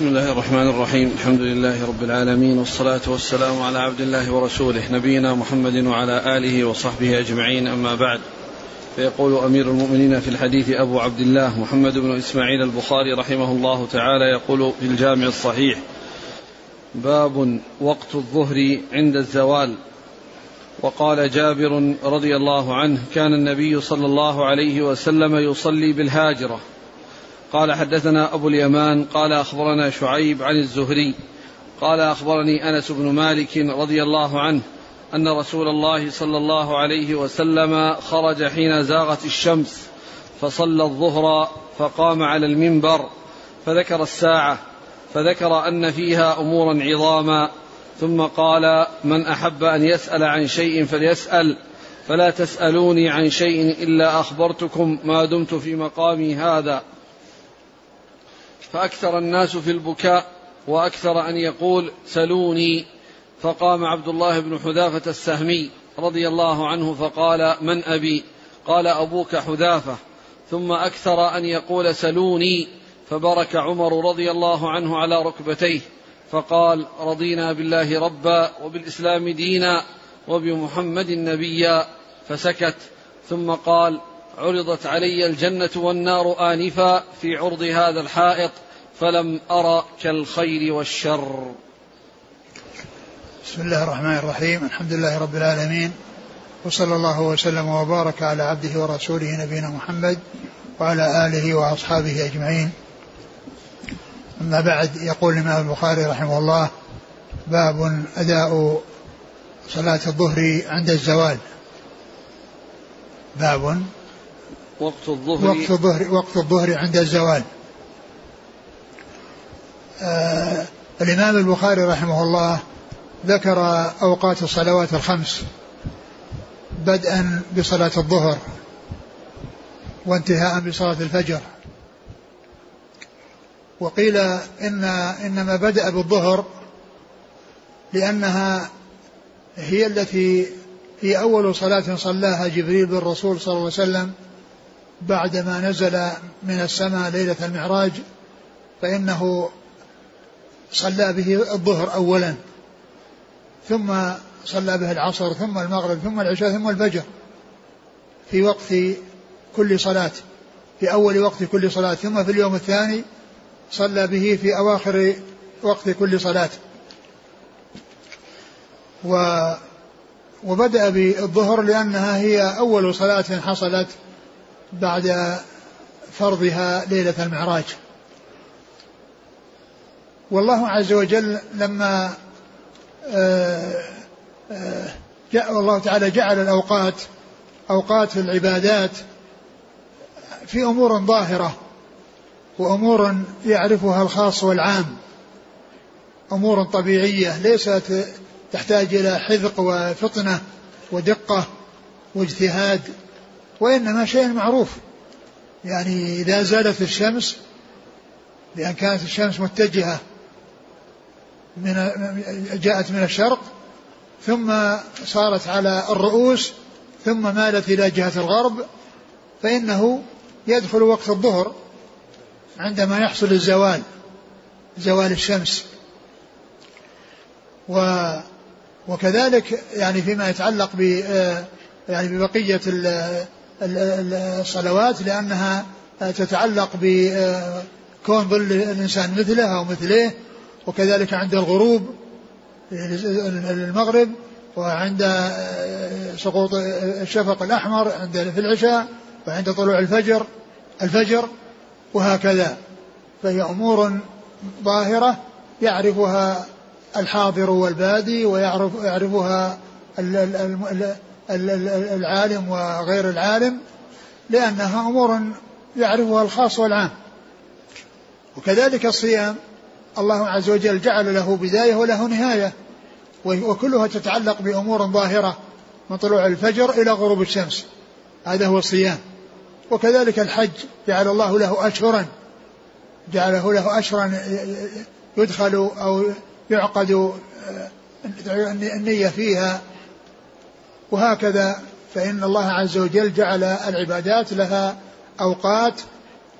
بسم الله الرحمن الرحيم. الحمد لله رب العالمين والصلاة والسلام على عبد الله ورسوله نبينا محمد وعلى آله وصحبه أجمعين. أما بعد فيقول أمير المؤمنين في الحديث أبو عبد الله محمد بن إسماعيل البخاري رحمه الله تعالى يقول في الجامع الصحيح باب وقت الظهر عند الزوال. وقال جابر رضي الله عنه كان النبي صلى الله عليه وسلم يصلي بالهاجرة. قال حدثنا أبو اليمان قال أخبرنا شعيب عن الزهري قال أخبرني أنس بن مالك رضي الله عنه أن رسول الله صلى الله عليه وسلم خرج حين زاغت الشمس فصلى الظهر فقام على المنبر فذكر الساعة فذكر أن فيها أمورا عظاما ثم قال من أحب أن يسأل عن شيء فليسأل فلا تسألوني عن شيء إلا أخبرتكم ما دمت في مقامي هذا. فأكثر الناس في البكاء وأكثر أن يقول سلوني. فقام عبد الله بن حذافة السهمي رضي الله عنه فقال من أبي؟ قال أبوك حذافة. ثم أكثر أن يقول سلوني. فبرك عمر رضي الله عنه على ركبتيه. فقال رضينا بالله ربا وبالإسلام دينا وبمحمد نبيا. فسكت. ثم قال عرضت علي الجنة والنار آنفا في عرض هذا الحائط فلم ارى كالخير والشر. بسم الله الرحمن الرحيم الحمد لله رب العالمين وصلى الله وسلم وبارك على عبده ورسوله نبينا محمد وعلى آله وأصحابه أجمعين. أما بعد يقول الإمام البخاري رحمه الله باب أداء صلاة الظهر عند الزوال. باب وقت الظهر. وقت الظهر وقت الظهر عند الزوال. آه الإمام البخاري رحمه الله ذكر أوقات الصلوات الخمس بدءا بصلاة الظهر وانتهاء بصلاة الفجر. وقيل إن إنما بدأ بالظهر لأنها هي التي هي أول صلاة صلاها جبريل بالرسول صلى الله عليه وسلم بعدما نزل من السماء ليلة المعراج فإنه صلى به الظهر أولا ثم صلى به العصر ثم المغرب ثم العشاء ثم الفجر في وقت كل صلاة في أول وقت كل صلاة ثم في اليوم الثاني صلى به في أواخر وقت كل صلاة. و وبدأ بالظهر لأنها هي أول صلاة حصلت بعد فرضها ليلة المعراج. والله عز وجل لما آه، آه، جاء الله تعالى جعل الأوقات أوقات العبادات في أمور ظاهرة وأمور يعرفها الخاص والعام أمور طبيعية ليست تحتاج إلى حذق وفطنة ودقة واجتهاد وإنما شيء معروف. يعني إذا زالت الشمس لأن كانت الشمس متجهة من جاءت من الشرق ثم صارت على الرؤوس ثم مالت إلى جهة الغرب فإنه يدخل وقت الظهر عندما يحصل الزوال زوال الشمس. و وكذلك يعني فيما يتعلق ب يعني ببقية الصلوات لأنها تتعلق بكون ظل الإنسان مثله أو مثليه وكذلك عند الغروب المغرب وعند سقوط الشفق الأحمر عند في العشاء وعند طلوع الفجر الفجر وهكذا. فهي أمور ظاهرة يعرفها الحاضر والبادي ويعرف يعرفها العالم وغير العالم لأنها أمور يعرفها الخاص والعام. وكذلك الصيام الله عز وجل جعل له بداية وله نهاية وكلها تتعلق بأمور ظاهرة من طلوع الفجر إلى غروب الشمس. هذا هو الصيام. وكذلك الحج جعل الله له أشهرا. جعله له أشهرا يدخل أو يعقد آه، النية فيها. وهكذا فإن الله عز وجل جعل العبادات لها أوقات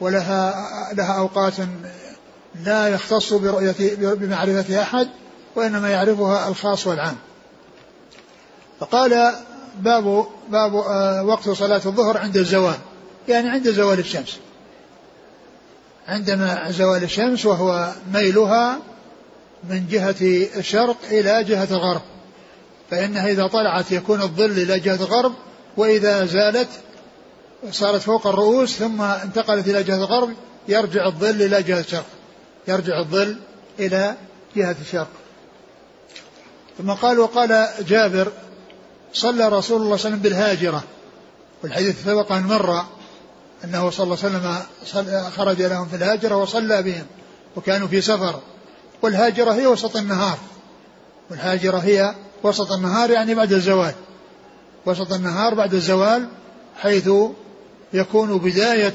ولها لها أوقات لا يختص برؤية بمعرفة أحد وإنما يعرفها الخاص والعام. فقال باب باب آه، وقت صلاة الظهر عند الزوال. يعني عند زوال الشمس. عندما زوال الشمس وهو ميلها من جهة الشرق إلى جهة الغرب. فإنها إذا طلعت يكون الظل إلى جهة الغرب وإذا زالت صارت فوق الرؤوس ثم انتقلت إلى جهة الغرب يرجع الظل إلى جهة الشرق يرجع الظل إلى جهة الشرق ثم قال وقال جابر صلى رسول الله صلى الله عليه وسلم بالهاجرة. والحديث سبق أن مر أنه صلى الله عليه وسلم خرج لهم في الهاجرة وصلى بهم وكانوا في سفر. والهاجرة هي وسط النهار. والهاجرة هي وسط النهار يعني بعد الزوال. وسط النهار بعد الزوال حيث يكون بداية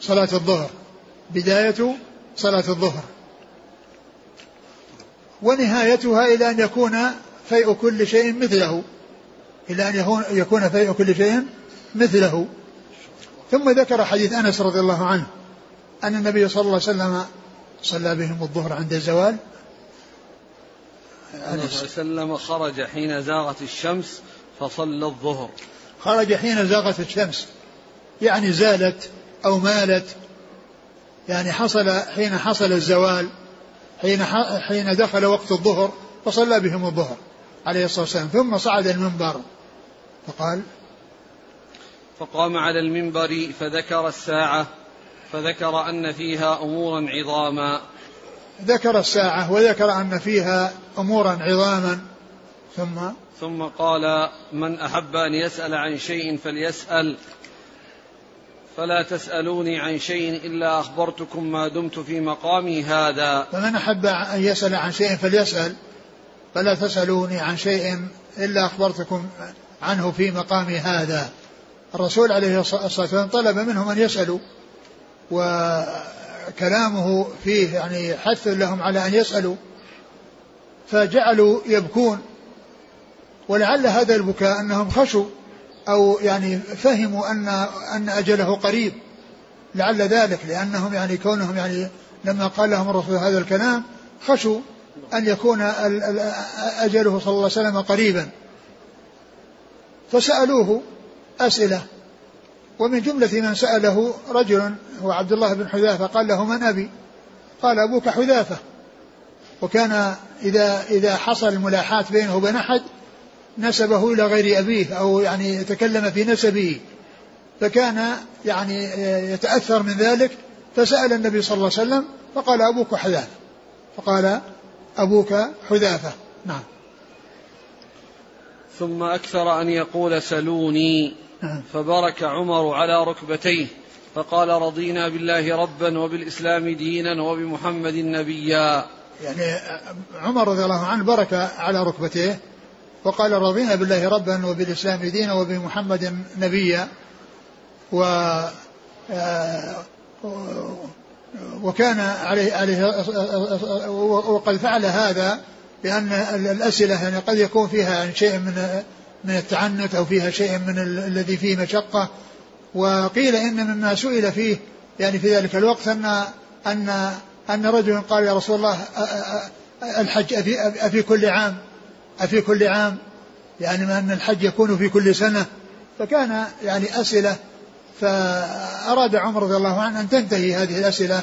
صلاة الظهر. بداية صلاة الظهر. ونهايتها إلى أن يكون فيء كل شيء مثله. إلى أن يكون فيء كل شيء مثله. ثم ذكر حديث أنس رضي الله عنه أن النبي صلى الله عليه وسلم صلى بهم الظهر عند الزوال. عليه وسلم خرج حين زاغت الشمس فصلى الظهر. خرج حين زاغت الشمس. يعني زالت أو مالت. يعني حصل حين حصل الزوال حين حين دخل وقت الظهر فصلى بهم الظهر عليه الصلاة والسلام. ثم صعد المنبر. فقال فقام على المنبر فذكر الساعة فذكر أن فيها أمورا عظاما. ذكر الساعة وذكر أن فيها أمورا عظاما ثم ثم قال من أحب أن يسأل عن شيء فليسأل فلا تسألوني عن شيء إلا أخبرتكم ما دمت في مقامي هذا. فمن أحب أن يسأل عن شيء فليسأل فلا تسألوني عن شيء إلا أخبرتكم عنه في مقامي هذا. الرسول عليه الصلاة والسلام طلب منهم أن يسألوا وكلامه فيه يعني حث لهم على أن يسألوا فجعلوا يبكون. ولعل هذا البكاء أنهم خشوا أو يعني فهموا أن أن أجله قريب. لعل ذلك لأنهم يعني كونهم يعني لما قال لهم الرسول هذا الكلام خشوا أن يكون أجله صلى الله عليه وسلم قريبا. فسألوه أسئلة. ومن جملة من سأله رجل هو عبد الله بن حذافة قال له من أبي؟ قال أبوك حذافة. وكان إذا إذا حصل الملاحاة بينه وبين أحد نسبه إلى غير أبيه أو يعني يتكلم في نسبه. فكان يعني يتأثر من ذلك فسأل النبي صلى الله عليه وسلم فقال أبوك حذافة. فقال أبوك حذافة. نعم. ثم أكثر أن يقول سلوني. فبرك عمر على ركبتيه فقال رضينا بالله ربا وبالإسلام دينا وبمحمد نبيا. يعني عمر رضي الله عنه برك على ركبتيه وقال رضينا بالله ربا وبالإسلام دينا وبمحمد نبيا. و وكان عليه عليه وقد فعل هذا لأن الأسئلة يعني قد يكون فيها شيء من من التعنت أو فيها شيء من الذي فيه مشقة. وقيل إن مما سئل فيه يعني في ذلك الوقت أن أن أن رجلا قال يا رسول الله الحج أفي, أفي كل عام أفي كل عام يعني ما أن الحج يكون في كل سنة. فكان يعني أسئلة فأراد عمر رضي الله عنه أن تنتهي هذه الأسئلة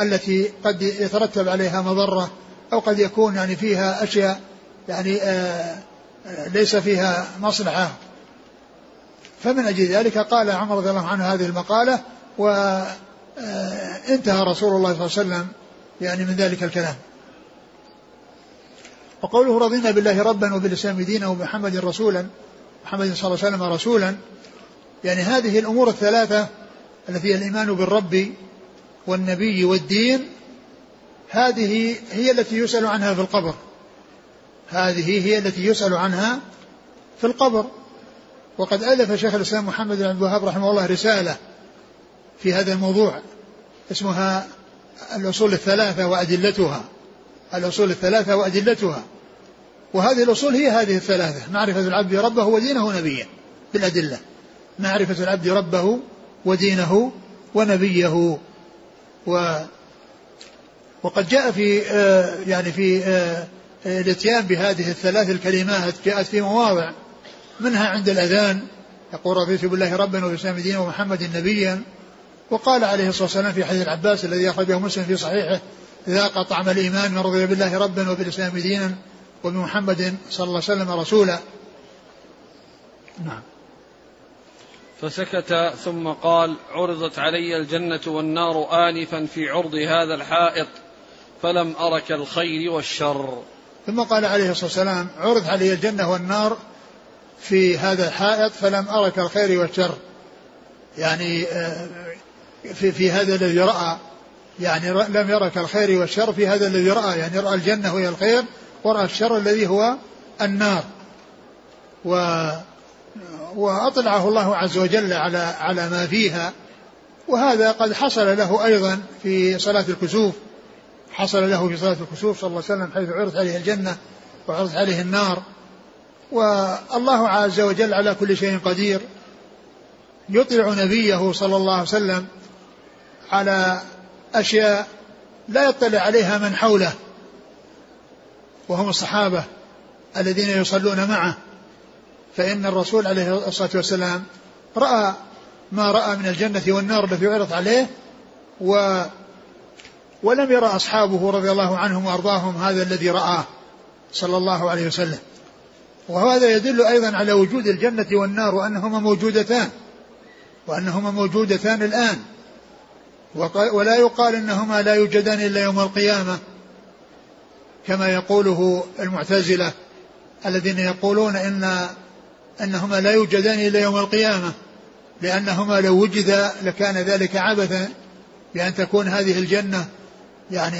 التي قد يترتب عليها مضرة أو قد يكون يعني فيها أشياء يعني آه ليس فيها مصلحة. فمن أجل ذلك قال عمر رضي الله عنه هذه المقالة وانتهى آه، رسول الله صلى الله عليه وسلم يعني من ذلك الكلام. وقوله رضينا بالله ربا وبالإسلام دينا وبمحمد رسولا محمد صلى الله عليه وسلم رسولا يعني هذه الأمور الثلاثة التي هي الإيمان بالرب والنبي والدين هذه هي التي يسأل عنها في القبر. هذه هي التي يسأل عنها في القبر. وقد ألف شيخ الإسلام محمد بن عبد الوهاب رحمه الله رسالة في هذا الموضوع اسمها الأصول الثلاثة وأدلتها. الأصول الثلاثة وأدلتها. وهذه الأصول هي هذه الثلاثة. معرفة العبد ربه ودينه ونبيه بالأدلة. معرفة العبد ربه ودينه ونبيه. و وقد جاء في آه، يعني في آه، الاتيان بهذه الثلاث الكلمات جاءت في مواضع منها عند الأذان يقول رضيت بالله ربا وبالإسلام دينا ومحمد نبيا وقال عليه الصلاة والسلام في حديث العباس الذي أخرجه مسلم في صحيحه ذاق طعم الإيمان من رضي بالله ربا وبالإسلام دينا وبمحمد صلى الله عليه وسلم رسولا. نعم. فسكت ثم قال عرضت علي الجنة والنار آنفا في عرض هذا الحائط فلم أرك الخير والشر. ثم قال عليه الصلاة والسلام عرض علي الجنة والنار في هذا الحائط فلم أرك الخير والشر. يعني آه، في, في هذا الذي رأى يعني لم يرك الخير والشر في هذا الذي رأى يعني رأى الجنة وهي الخير ورأى الشر الذي هو النار. و وأطلعه الله عز وجل على على ما فيها وهذا قد حصل له أيضا في صلاة الكسوف. حصل له في صلاة الكسوف صلى الله عليه وسلم حيث عرضت عليه الجنة وعرضت عليه النار. والله عز وجل على كل شيء قدير. يطلع نبيه صلى الله عليه وسلم على أشياء لا يطلع عليها من حوله وهم الصحابة الذين يصلون معه. فإن الرسول عليه الصلاة والسلام رأى ما رأى من الجنة والنار التي عرضت عليه و ولم يرى أصحابه رضي الله عنهم وأرضاهم هذا الذي رآه صلى الله عليه وسلم. وهذا يدل أيضا على وجود الجنة والنار وأنهما موجودتان وأنهما موجودتان الآن. ولا يقال أنهما لا يوجدان إلا يوم القيامة كما يقوله المعتزلة الذين يقولون إن أنهما لا يوجدان إلا يوم القيامة لأنهما لو وجدا لكان ذلك عبثا بأن تكون هذه الجنة يعني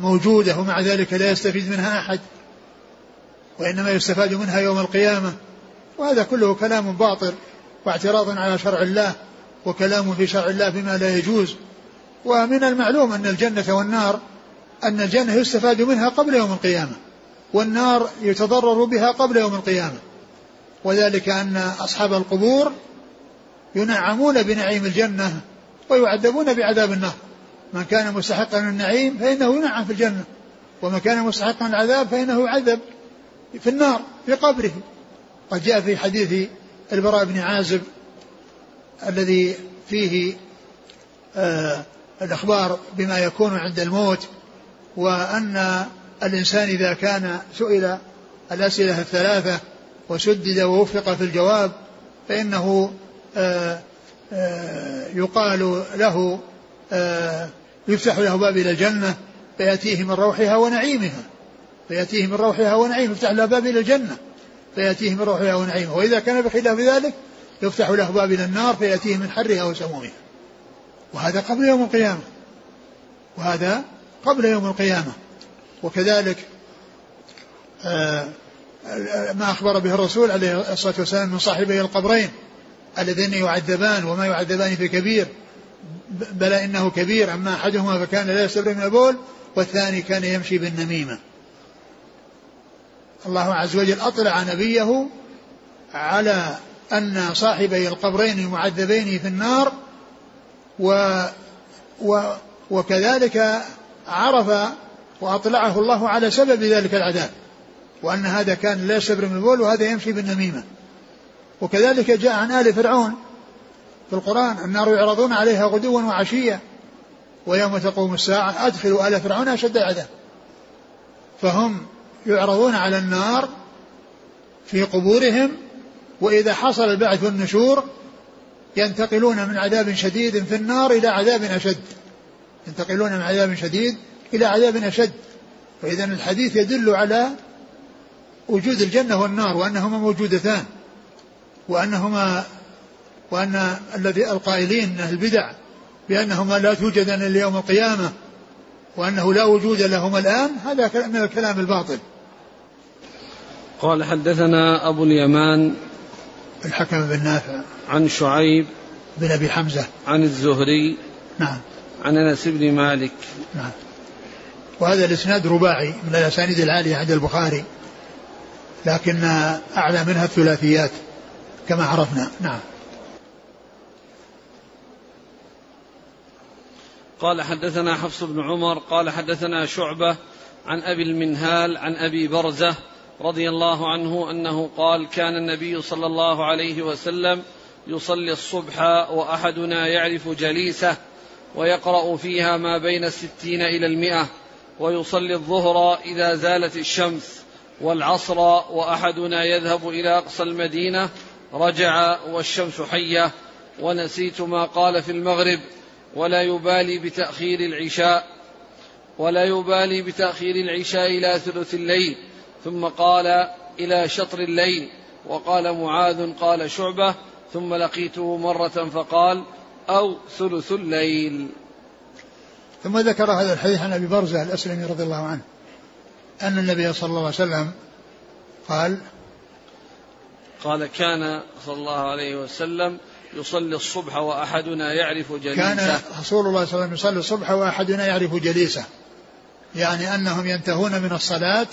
موجودة ومع ذلك لا يستفيد منها أحد وإنما يستفاد منها يوم القيامة. وهذا كله كلام باطل واعتراض على شرع الله وكلام في شرع الله بما لا يجوز. ومن المعلوم أن الجنة والنار أن الجنة يستفاد منها قبل يوم القيامة والنار يتضرر بها قبل يوم القيامة. وذلك أن أصحاب القبور ينعمون بنعيم الجنة ويعذبون بعذاب النار. من كان مستحقا النعيم فإنه ينعم في الجنة ومن كان مستحقا العذاب فإنه يعذب في النار في قبره. قد جاء في حديث البراء بن عازب الذي فيه آه الإخبار بما يكون عند الموت وأن الإنسان إذا كان سئل الأسئلة الثلاثة وسدد ووفق في الجواب فإنه آه، آه، يقال له آه، يفتح له باب إلى الجنة فيأتيه من روحها ونعيمها. فيأتيه من روحها ونعيمها يفتح له باب إلى الجنة. فيأتيه من روحها ونعيمها. وإذا كان بخلاف ذلك يفتح له باب إلى النار فيأتيه من حرها وسمومها. وهذا قبل يوم القيامة. وهذا قبل يوم القيامة. وكذلك آه ما أخبر به الرسول عليه الصلاة والسلام من صاحبي القبرين اللذين يعذبان وما يعذبان في كبير. بل إنه كبير أما أحدهما فكان لا يستبرئ من البول والثاني كان يمشي بالنميمة. الله عز وجل أطلع نبيه على أن صاحبي القبرين المعذبين في النار و و وكذلك عرف وأطلعه الله على سبب ذلك العذاب وأن هذا كان لا يستبر من البول وهذا يمشي بالنميمة. وكذلك جاء عن آل فرعون في القرآن النار يعرضون عليها غدوا وعشيا ويوم تقوم الساعة أدخلوا آل فرعون أشد العذاب فهم يعرضون على النار في قبورهم وإذا حصل البعث والنشور ينتقلون من عذاب شديد في النار إلى عذاب أشد. ينتقلون من عذاب شديد إلى عذاب أشد. فإذا الحديث يدل على وجود الجنة والنار وأنهما موجودتان وأنهما وأن الذي القائلين البدع بأنهما لا توجدان إلا يوم القيامة وأنه لا وجود لهما الآن هذا من الكلام الباطل. قال حدثنا أبو اليمان الحكم بن نافع عن شعيب بن أبي حمزة. عن الزهري نعم. عن أنس بن مالك. نعم. وهذا الإسناد رباعي من الأسانيد العالية عند البخاري لكن أعلى منها الثلاثيات كما عرفنا. نعم. قال حدثنا حفص بن عمر قال حدثنا شعبة عن أبي المنهال عن أبي برزة رضي الله عنه أنه قال كان النبي صلى الله عليه وسلم يصلي الصبح وأحدنا يعرف جليسه ويقرأ فيها ما بين الستين إلى المئة ويصلي الظهر إذا زالت الشمس والعصر وأحدنا يذهب إلى أقصى المدينة رجع والشمس حية ونسيت ما قال في المغرب. ولا يبالي بتأخير العشاء ولا يبالي بتأخير العشاء إلى ثلث الليل. ثم قال إلى شطر الليل. وقال معاذ قال شعبة. ثم لقيته مرة فقال أو ثلث الليل. ثم ذكر هذا الحديث عن أبي برزة الأسلمي رضي الله عنه. أن النبي صلى الله عليه وسلم قال قال كان صلى الله عليه وسلم يصلي الصبح وأحدنا يعرف جليسه. كان رسول الله صلى الله عليه وسلم يصلي الصبح وأحدنا يعرف جليسه. يعني أنهم ينتهون من الصلاة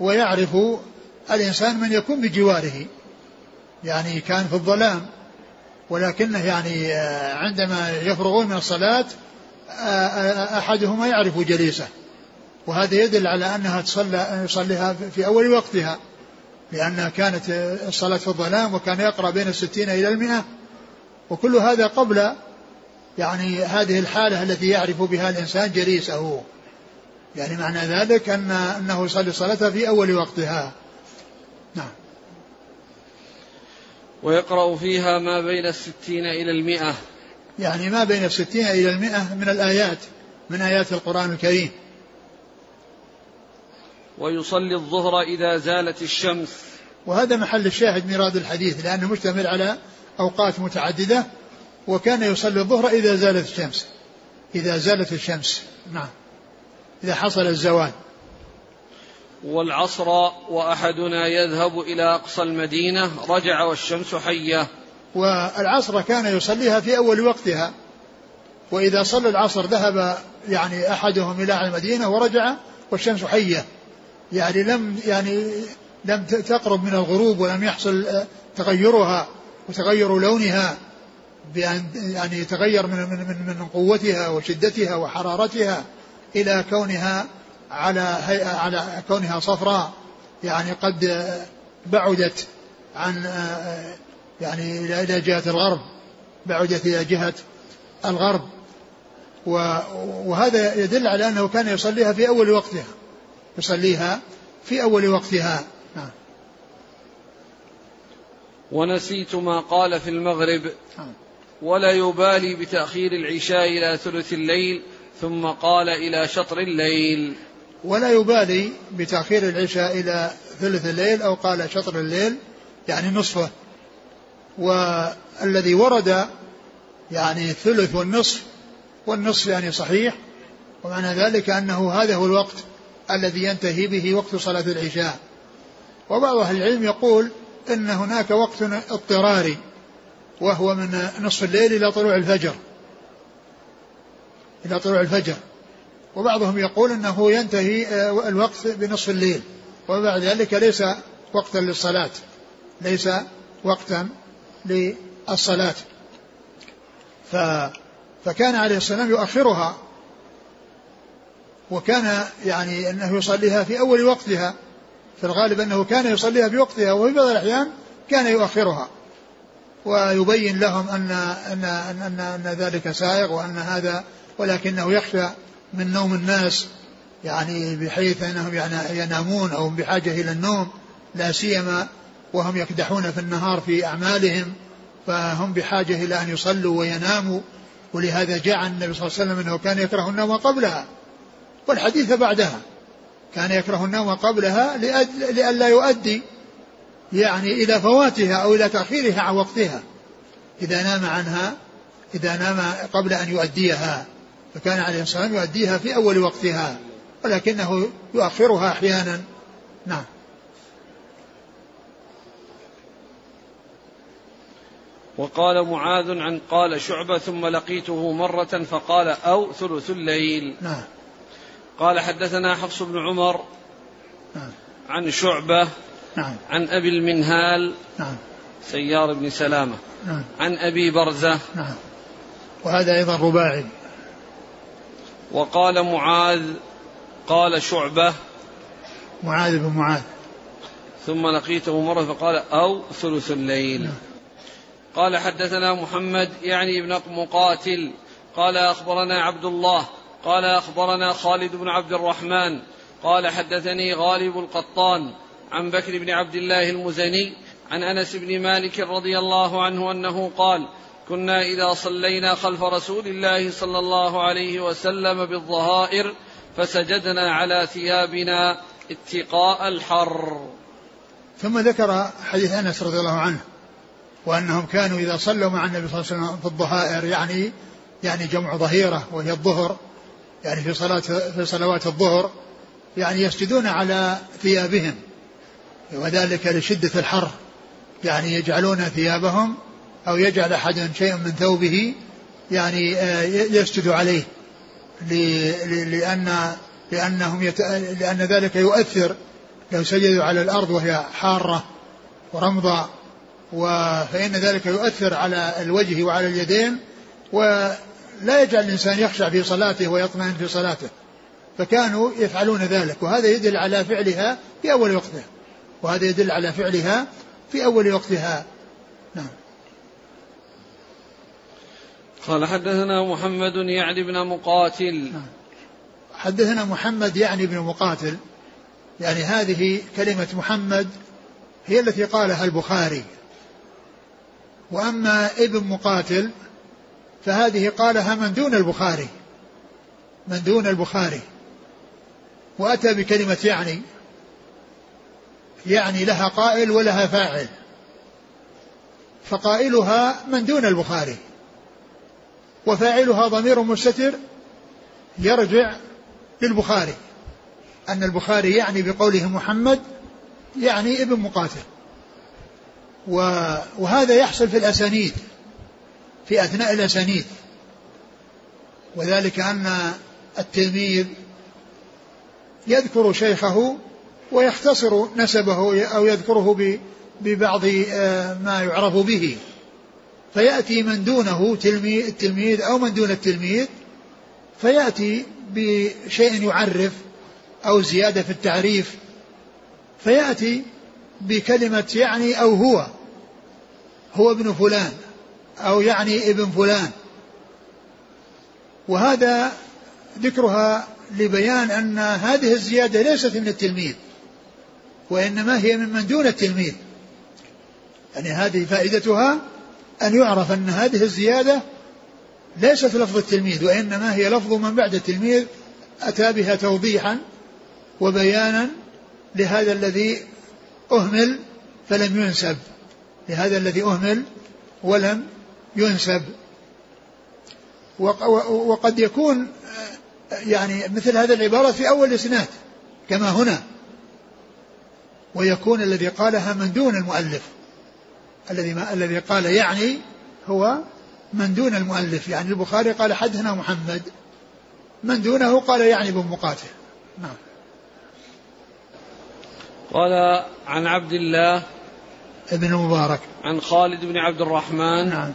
ويعرف الإنسان من يكون بجواره. يعني كان في الظلام. ولكنه يعني آه، عندما يفرغون من الصلاة آه، آه، أحدهما يعرف جليسه. وهذا يدل على أنها تصلى يصليها في أول وقتها. لأنها كانت الصلاة في الظلام وكان يقرأ بين الستين إلى المئة. وكل هذا قبل يعني هذه الحالة التي يعرف بها الإنسان جليسه. يعني معنى ذلك أن أنه يصلي صلاته في أول وقتها. نعم. ويقرأ فيها ما بين الستين إلى المئة. يعني ما بين الستين إلى المئة من الآيات من آيات القرآن الكريم. ويصلي الظهر إذا زالت الشمس. وهذا محل الشاهد ميراد الحديث لأنه مشتمل على أوقات متعددة وكان يصلي الظهر إذا زالت الشمس. إذا زالت الشمس نعم. إذا حصل الزوال. والعصر وأحدنا يذهب إلى أقصى المدينة رجع والشمس حية. والعصر كان يصليها في أول وقتها. وإذا صلى العصر ذهب يعني أحدهم إلى المدينة ورجع والشمس حية. يعني لم يعني لم تقرب من الغروب ولم يحصل تغيرها. وتغير لونها بأن يعني يتغير من من من قوتها وشدتها وحرارتها إلى كونها على هيئة على كونها صفراء. يعني قد بعدت عن يعني إلى جهة الغرب بعدت إلى جهة الغرب. وهذا يدل على أنه كان يصليها في أول وقتها يصليها في أول وقتها. ونسيت ما قال في المغرب. ولا يبالي بتأخير العشاء إلى ثلث الليل ثم قال إلى شطر الليل. ولا يبالي بتأخير العشاء إلى ثلث الليل أو قال شطر الليل يعني نصفه. والذي ورد يعني الثلث والنصف والنصف يعني صحيح ومعنى ذلك أنه هذا هو الوقت الذي ينتهي به وقت صلاة العشاء. وبعض أهل العلم يقول إن هناك وقت اضطراري وهو من نصف الليل إلى طلوع الفجر. إلى طلوع الفجر. وبعضهم يقول أنه ينتهي آه، الوقت بنصف الليل. وبعد ذلك ليس وقتا للصلاة. ليس وقتا للصلاة. ف فكان عليه السلام يؤخرها. وكان يعني أنه يصليها في أول وقتها. في الغالب أنه كان يصليها في وقتها وفي بعض الأحيان كان يؤخرها. ويبين لهم ان ان ان, أن ذلك سائغ وأن هذا ولكنه يخشى من نوم الناس يعني بحيث أنهم ينامون أو بحاجة إلى النوم لا سيما وهم يكدحون في النهار في أعمالهم فهم بحاجة إلى أن يصلوا ويناموا. ولهذا جاء النبي صلى الله عليه وسلم أنه كان يكره النوم قبلها. والحديث بعدها. كان يكره النوم قبلها لئلا يؤدي يعني إلى فواتها أو إلى تأخيرها عن وقتها. إذا نام عنها إذا نام قبل أن يؤديها فكان عليه الصلاة والسلام يؤديها في أول وقتها ولكنه يؤخرها أحيانا. نعم. وقال معاذ عن قال شعبة ثم لقيته مرة فقال أو ثلث الليل. نعم. قال حدثنا حفص بن عمر نعم. عن شعبة نعم. عن أبي المنهال نعم. سيار بن سلامة. نعم. عن أبي برزة. نعم. وهذا أيضا رباعي. وقال معاذ قال شعبة. معاذ بن معاذ. ثم لقيته مرة فقال أو ثلث الليل. نعم. قال حدثنا محمد يعني ابن مقاتل. قال أخبرنا عبد الله. قال أخبرنا خالد بن عبد الرحمن قال حدثني غالب القطان عن بكر بن عبد الله المزني عن أنس بن مالك رضي الله عنه أنه قال كنا إذا صلينا خلف رسول الله صلى الله عليه وسلم بالظهائر فسجدنا على ثيابنا اتقاء الحر. ثم ذكر حديث أنس رضي الله عنه وأنهم كانوا إذا صلوا مع النبي صلى الله عليه وسلم في الظهائر يعني يعني جمع ظهيرة وهي الظهر يعني في صلاه في صلوات الظهر يعني يسجدون على ثيابهم وذلك لشدة الحر يعني يجعلون ثيابهم أو يجعل أحد شيئا من ثوبه يعني آه، يسجد عليه لأن لأنهم يت... لأن ذلك يؤثر لو سجدوا على الأرض وهي حارة ورمضة فإن ذلك يؤثر على الوجه وعلى اليدين ولا يجعل الإنسان يخشع في صلاته ويطمئن في صلاته. فكانوا يفعلون ذلك وهذا يدل على فعلها في أول وقتها. وهذا يدل على فعلها في أول وقتها. نعم. قال حدثنا محمد يعني بن مقاتل. نعم. حدثنا محمد يعني بن مقاتل. يعني هذه كلمة محمد هي التي قالها البخاري. وأما ابن مقاتل فهذه قالها من دون البخاري. من دون البخاري. وأتى بكلمة يعني يعني لها قائل ولها فاعل. فقائلها من دون البخاري. وفاعلها ضمير مستتر يرجع للبخاري. أن البخاري يعني بقوله محمد يعني ابن مقاتل. وهذا يحصل في الأسانيد. في أثناء الأسانيد. وذلك أن التلميذ يذكر شيخه ويختصر نسبه أو يذكره ببعض آه، ما يعرف به. فيأتي من دونه التلميذ أو من دون التلميذ فيأتي بشيء يعرف أو زيادة في التعريف فيأتي بكلمة يعني أو هو هو ابن فلان. أو يعني ابن فلان. وهذا ذكرها لبيان أن هذه الزيادة ليست من التلميذ وإنما هي ممن دون التلميذ. يعني هذه فائدتها أن يعرف أن هذه الزيادة ليست لفظ التلميذ وإنما هي لفظ من بعد التلميذ أتى بها توضيحا وبيانا لهذا الذي أهمل فلم ينسب لهذا الذي أهمل ولم ينسب. وقد يكون يعني مثل هذه العبارة في أول الإسناد كما هنا. ويكون الذي قالها من دون المؤلف. الذي ما الذي قال يعني هو من دون المؤلف. يعني البخاري قال حدثنا محمد. من دونه قال يعني ابن مقاتل. نعم. قال عن عبد الله ابن المبارك. عن خالد بن عبد الرحمن نعم.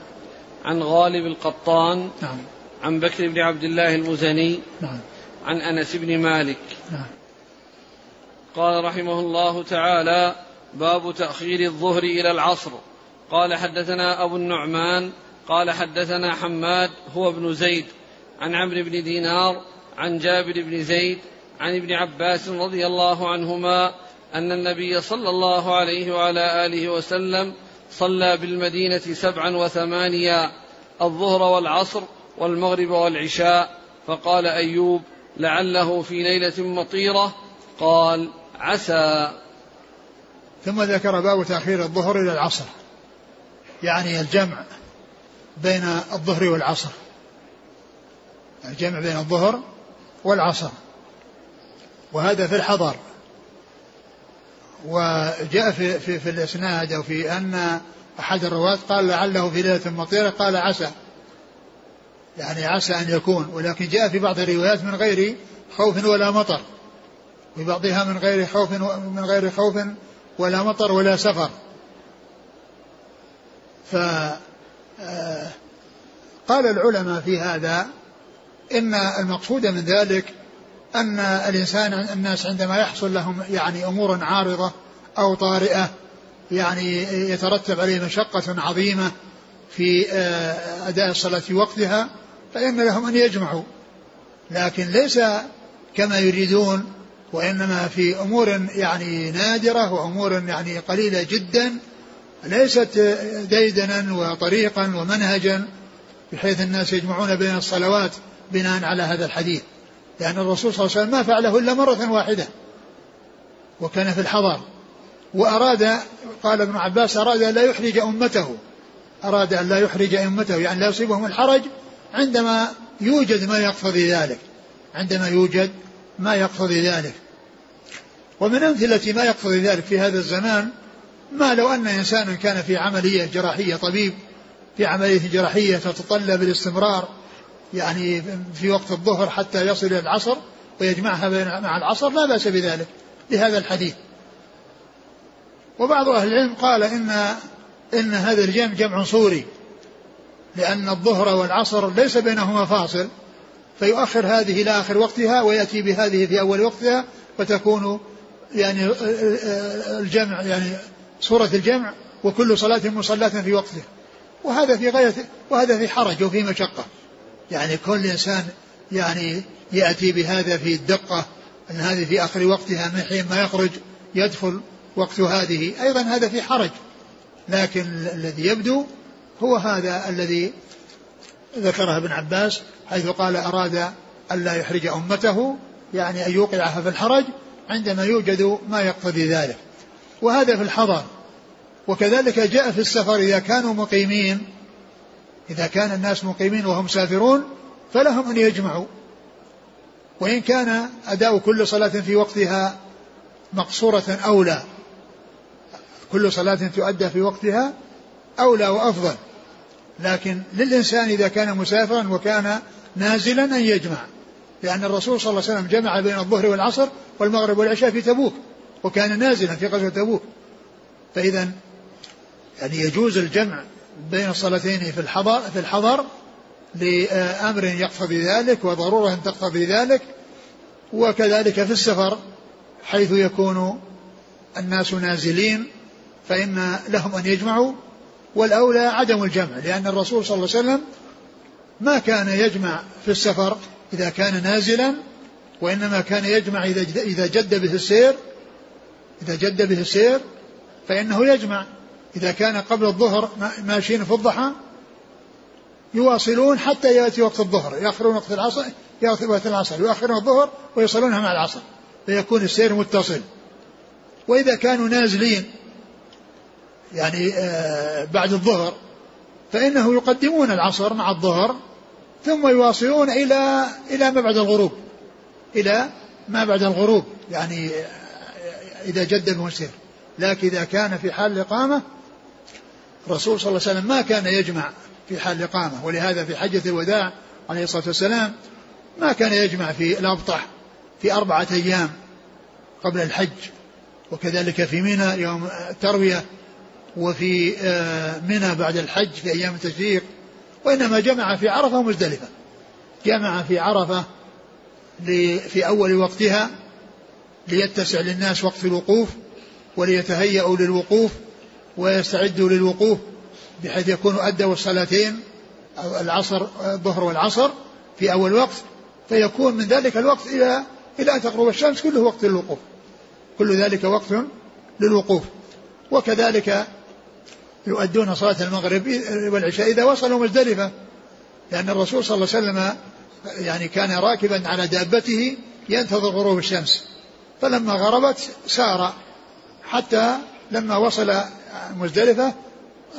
عن غالب القطان نعم. عن بكر بن عبد الله المزني نعم. عن أنس بن مالك. نعم. قال رحمه الله تعالى باب تأخير الظهر إلى العصر. قال حدثنا أبو النعمان قال حدثنا حماد هو ابن زيد عن عمرو بن دينار عن جابر بن زيد عن ابن عباس رضي الله عنهما أن النبي صلى الله عليه وعلى آله وسلم صلى بالمدينة سبعا وثمانيا الظهر والعصر والمغرب والعشاء. فقال أيوب لعله في ليلة مطيرة. قال عسى. ثم ذكر باب تأخير الظهر إلى العصر. يعني الجمع بين الظهر والعصر. الجمع بين الظهر والعصر. وهذا في الحضر. وجاء في, في, في الإسناد أو في أن أحد الرواة قال لعله في ليلة مطيرة قال عسى. يعني عسى أن يكون ولكن جاء في بعض الروايات من غير خوف ولا مطر. في بعضها من غير خوف من غير خوف ولا مطر ولا سفر. ف آه، قال العلماء في هذا إن المقصود من ذلك أن الإنسان الناس عندما يحصل لهم يعني أمور عارضة أو طارئة يعني يترتب عليه مشقة عظيمة في آه، أداء الصلاة في وقتها فإن لهم أن يجمعوا. لكن ليس كما يريدون وإنما في أمور يعني نادرة وأمور يعني قليلة جدا ليست ديدنا وطريقا ومنهجا بحيث الناس يجمعون بين الصلوات بناء على هذا الحديث. لأن الرسول صلى الله عليه وسلم ما فعله إلا مرة واحدة وكان في الحضر وأراد قال ابن عباس أراد أن لا يحرج أمته أراد أن لا يحرج أمته يعني لا يصيبهم الحرج عندما يوجد ما يقتضي ذلك عندما يوجد ما يقتضي ذلك. ومن أمثلة ما يقتضي ذلك في هذا الزمان ما لو أن إنسانا كان في عملية جراحية طبيب في عملية جراحية تتطلب الاستمرار يعني في وقت الظهر حتى يصل إلى العصر ويجمعها مع العصر لا بأس بذلك لهذا الحديث. وبعض أهل العلم قال إن إن هذا الجمع جمع صوري لأن الظهر والعصر ليس بينهما فاصل فيؤخر هذه إلى آخر وقتها ويأتي بهذه في أول وقتها فتكون يعني الجمع يعني صورة الجمع وكل صلاة مصلاة في وقته وهذا في غاية وهذا في حرج وفي مشقة. يعني كل إنسان يعني يأتي بهذا في الدقة أن هذه في آخر وقتها من حين ما يخرج يدخل وقت هذه. أيضا هذا في حرج لكن الذي يبدو هو هذا الذي ذكره ابن عباس حيث قال أراد ألا يحرج أمته يعني أن يوقعها في الحرج عندما يوجد ما يقتضي ذلك. وهذا في الحضر. وكذلك جاء في السفر إذا كانوا مقيمين إذا كان الناس مقيمين وهم سافرون فلهم أن يجمعوا. وإن كان أداء كل صلاة في وقتها مقصورة أولى كل صلاة تؤدى في وقتها أولى وأفضل لكن للإنسان إذا كان مسافرا وكان نازلا أن يجمع لأن الرسول صلى الله عليه وسلم جمع بين الظهر والعصر والمغرب والعشاء في تبوك وكان نازلا في غزوة تبوك. فإذا يعني يجوز الجمع بين الصلاتين في الحضر في الحضر لأمر يقتضي ذلك وضرورة تقتضي ذلك وكذلك في السفر حيث يكون الناس نازلين فإن لهم أن يجمعوا والأولى عدم الجمع لأن الرسول صلى الله عليه وسلم ما كان يجمع في السفر إذا كان نازلا وإنما كان يجمع إذا جد به السير إذا جد به السير فإنه يجمع. إذا كان قبل الظهر ماشيين في الضحى يواصلون حتى يأتي وقت الظهر. يأخرون وقت العصر يأتي وقت العصر يؤخرون الظهر ويصلونها مع العصر. فيكون السير متصل. وإذا كانوا نازلين يعني آه، بعد الظهر فإنه يقدمون العصر مع الظهر ثم يواصلون إلى إلى ما بعد الغروب. إلى ما بعد الغروب. يعني آه، إذا جد المسير. لكن إذا كان في حال الإقامة الرسول صلى الله عليه وسلم ما كان يجمع في حال الإقامة ولهذا في حجة الوداع عليه الصلاة والسلام ما كان يجمع في الأبطح في أربعة أيام قبل الحج وكذلك في منى يوم التروية وفي آه، منى بعد الحج في أيام التشريق وإنما جمع في عرفة ومزدلفة. جمع في عرفة في أول وقتها ليتسع للناس وقت الوقوف وليتهيأوا للوقوف ويستعدوا للوقوف بحيث يكونوا أدوا الصلاتين العصر الظهر والعصر في أول وقت فيكون من ذلك الوقت إلى إلى أن تغرب الشمس كله وقت للوقوف. كل ذلك وقت للوقوف. وكذلك يؤدون صلاة المغرب والعشاء إذا وصلوا مزدلفة. لأن الرسول صلى الله عليه وسلم يعني كان راكبا على دابته ينتظر غروب الشمس. فلما غربت سار حتى لما وصل مزدلفة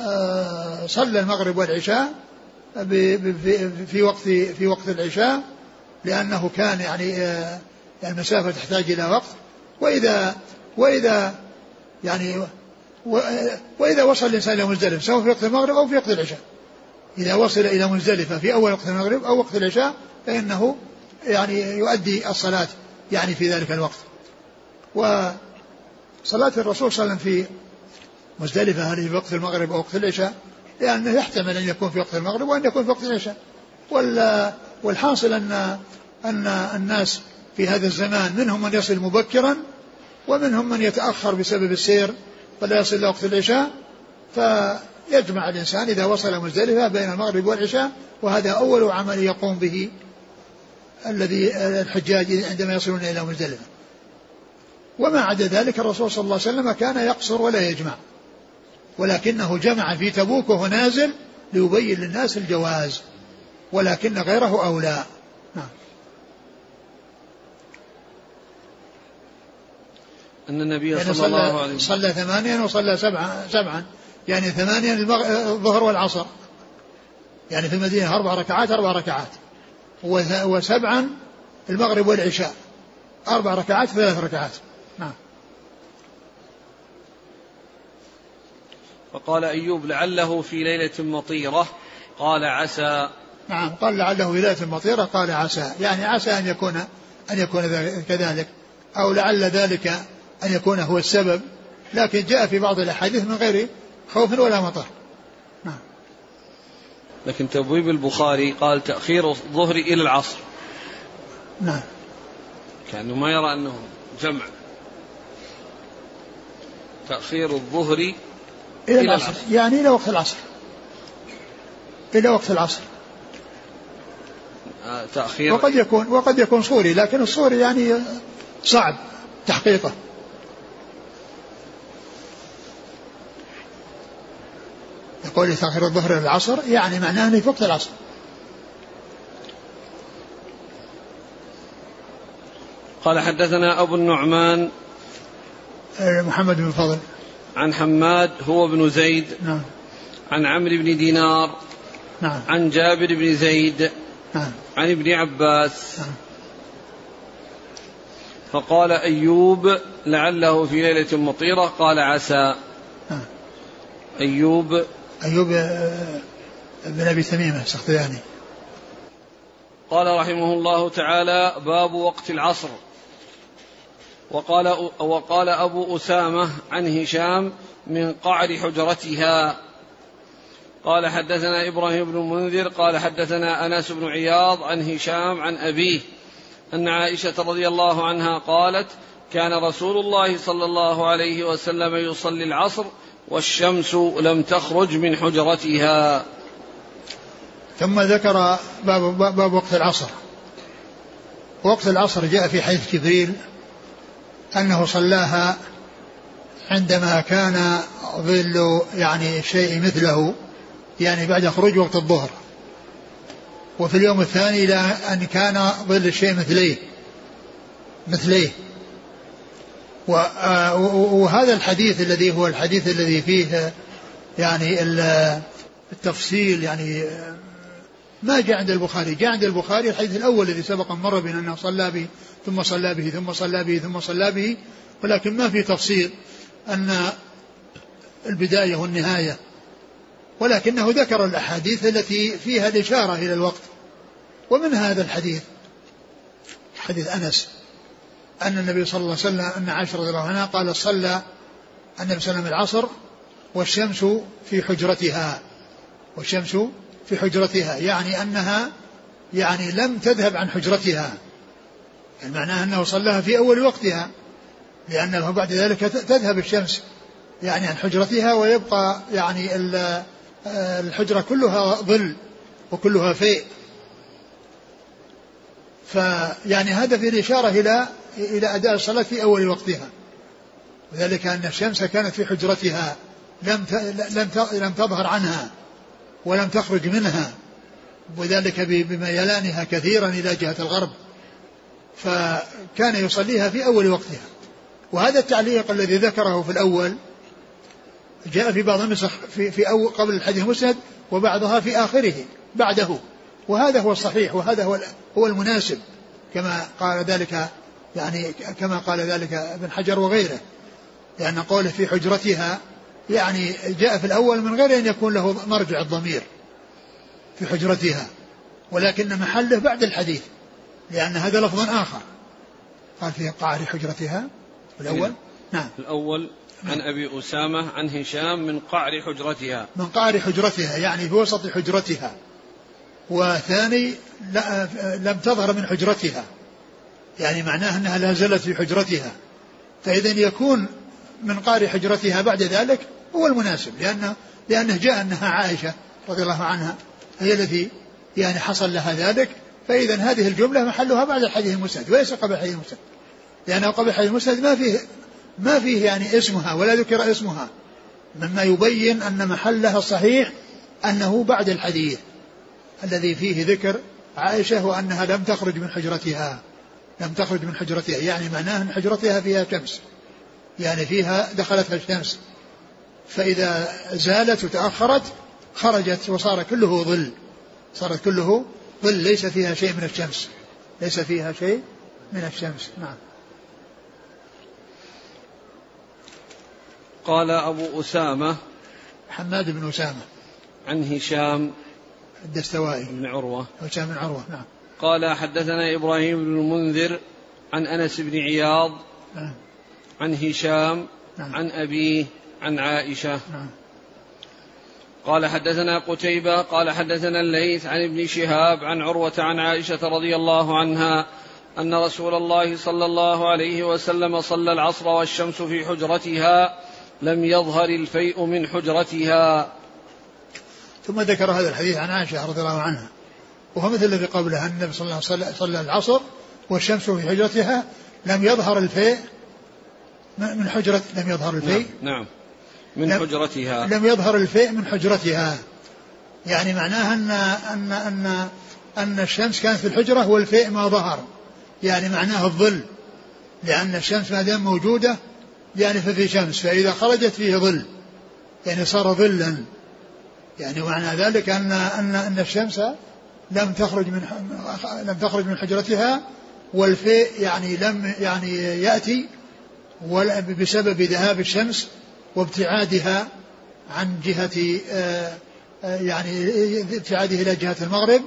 آه، صلى المغرب والعشاء في وقت في وقت العشاء لأنه كان يعني آه، المسافة تحتاج إلى وقت. وإذا وإذا يعني وإذا وصل الإنسان إلى مزدلفة سواء في وقت المغرب أو في وقت العشاء. إذا وصل إلى مزدلفة في أول وقت المغرب أو وقت العشاء فإنه يعني يؤدي الصلاة يعني في ذلك الوقت. وصلاة الرسول صلى الله عليه وسلم في مزدلفة هل في وقت المغرب أو وقت العشاء لأنه يحتمل أن يكون في وقت المغرب وأن يكون في وقت العشاء. والحاصل أن أن الناس في هذا الزمان منهم من يصل مبكرا ومنهم من يتأخر بسبب السير فلا يصل إلى وقت العشاء. فيجمع الإنسان إذا وصل مزدلفة بين المغرب والعشاء وهذا أول عمل يقوم به الذي الحجاج عندما يصلون إلى مزدلفة. وما عدا ذلك الرسول صلى الله عليه وسلم كان يقصر ولا يجمع. ولكنه جمع في تبوك وهو نازل ليبين للناس الجواز ولكن غيره أولى. نعم. أن النبي يعني صلى الله عليه وسلم صلى ثمانيا وصلى سبعا سبعا. يعني ثمانيا الظهر والعصر. يعني في المدينة أربع ركعات أربع ركعات. وسبعا المغرب والعشاء. أربع ركعات ثلاث ركعات. فقال أيوب لعله في ليلة مطيرة. قال عسى. نعم قال لعله في ليلة مطيرة قال عسى. يعني عسى أن يكون أن يكون كذلك. أو لعل ذلك أن يكون هو السبب. لكن جاء في بعض الأحاديث من غير خوف ولا مطر. نعم. لكن تبويب البخاري قال تأخير الظهر إلى العصر. نعم. كأنه ما يرى أنه جمع. تأخير الظهر إلى, إلى العصر. العصر. يعني إلى وقت العصر. إلى وقت العصر. آه تأخير. وقد يكون وقد يكون صوري لكن الصوري يعني صعب تحقيقه. يقول تأخير الظهر إلى العصر يعني معناه أنه في وقت العصر. قال حدثنا أبو النعمان. آه، محمد بن فضل. عن حماد هو بن زيد نعم. عن عمرو بن دينار نعم. عن جابر بن زيد نعم. عن ابن عباس. نعم. فقال أيوب لعله في ليلة مطيرة قال عسى. نعم. أيوب. أيوب آه، بن أبي تميمة السختياني قال رحمه الله تعالى باب وقت العصر. وقال وقال أبو أسامة عن هشام من قعر حجرتها. قال حدثنا إبراهيم بن منذر قال حدثنا أنس بن عياض عن هشام عن أبيه أن عائشة رضي الله عنها قالت كان رسول الله صلى الله عليه وسلم يصلي العصر والشمس لم تخرج من حجرتها. ثم ذكر باب, باب وقت العصر. وقت العصر جاء في حديث جبريل أنه صلاها عندما كان ظل يعني شيء مثله يعني بعد خروج وقت الظهر. وفي اليوم الثاني إلى أن كان ظل الشيء مثليه مثليه. آه، وهذا الحديث الذي هو الحديث الذي فيه يعني التفصيل يعني ما جاء عند البخاري. جاء عند البخاري الحديث الأول الذي سبق مر بنا أنه صلى ثم صلى به ثم صلى به ثم صلى به ولكن ما في تفصيل أن البداية والنهاية. ولكنه ذكر الأحاديث التي فيها الإشارة إلى الوقت. ومن هذا الحديث؟ حديث أنس. أن النبي صلى الله عليه وسلم أن عائشة رضي الله عنها قال صلى النبي صلى الله عليه وسلم العصر والشمس في حجرتها. والشمس في حجرتها يعني أنها يعني لم تذهب عن حجرتها. معناه أنه صلاها في أول وقتها لأنه بعد ذلك تذهب الشمس يعني عن حجرتها ويبقى يعني الحجرة كلها ظل وكلها فيء. فيعني هذا في الإشارة إلى إلى أداء الصلاة في أول وقتها. وذلك أن الشمس كانت في حجرتها لم لم لم تظهر عنها ولم تخرج منها. وذلك بميلانها كثيرا إلى جهة الغرب. فكان يصليها في أول وقتها. وهذا التعليق الذي ذكره في الأول جاء في بعض النسخ في, في أول قبل الحديث المسند وبعضها في آخره بعده. وهذا هو الصحيح وهذا هو هو المناسب كما قال ذلك يعني كما قال ذلك ابن حجر وغيره. لأن قوله في حجرتها يعني جاء في الأول من غير أن يكون له مرجع الضمير في حجرتها. ولكن محله بعد الحديث. لأن هذا لفظ آخر. قال في قعر حجرتها. الأول؟ نعم. الأول عن أبي أسامة عن هشام من قعر حجرتها. من قعر حجرتها يعني في وسط حجرتها. وثاني لم تظهر من حجرتها. يعني معناه أنها لا زالت في حجرتها. فإذا يكون من قار حجرتها بعد ذلك هو المناسب لأنه لأنه جاء أنها عائشة رضي الله عنها هي التي يعني حصل لها ذلك. فإذا هذه الجملة محلها بعد الحديث المسند وليس قبل الحديث المسند لأنه قبل الحديث المسند ما فيه ما فيه يعني اسمها ولا ذكر اسمها. مما يبين أن محلها الصحيح أنه بعد الحديث الذي فيه ذكر عائشة وأنها لم تخرج من حجرتها. لم تخرج من حجرتها يعني معناه أن حجرتها فيها شمس. يعني فيها دخلتها الشمس. فإذا زالت وتأخرت خرجت وصار كله ظل. صارت كله ظل ليس فيها شيء من الشمس. ليس فيها شيء من الشمس. نعم. قال أبو أسامة حماد بن أسامة. عن هشام الدستوائي. بن عروة. هشام بن عروة نعم. قال حدثنا إبراهيم بن المنذر عن أنس بن عياض نعم. عن هشام نعم. عن أبيه عن عائشة. نعم. قال حدثنا قتيبة قال حدثنا الليث عن ابن شهاب عن عروة عن عائشة رضي الله عنها أن رسول الله صلى الله عليه وسلم صلى العصر والشمس في حجرتها لم يظهر الفيء من حجرتها. ثم ذكر هذا الحديث عن عائشة رضي الله عنها. وهو مثل الذي قبله أن النبي صلى الله عليه وسلم صلى العصر والشمس في حجرتها لم يظهر الفيء من حجرة لم يظهر الفيء. نعم, نعم. من لم حجرتها. لم يظهر الفيء من حجرتها. يعني معناها أن أن أن أن الشمس كانت في الحجرة والفيء ما ظهر. يعني معناه الظل. لأن الشمس ما دام موجودة يعني ففي شمس. فإذا خرجت فيه ظل. يعني صار ظلا. يعني معنى ذلك أن أن أن الشمس لم تخرج من لم تخرج من حجرتها والفيء يعني لم يعني يأتي ولا بسبب ذهاب الشمس وابتعادها عن جهة آه، آه، يعني ابتعاده إلى جهة المغرب.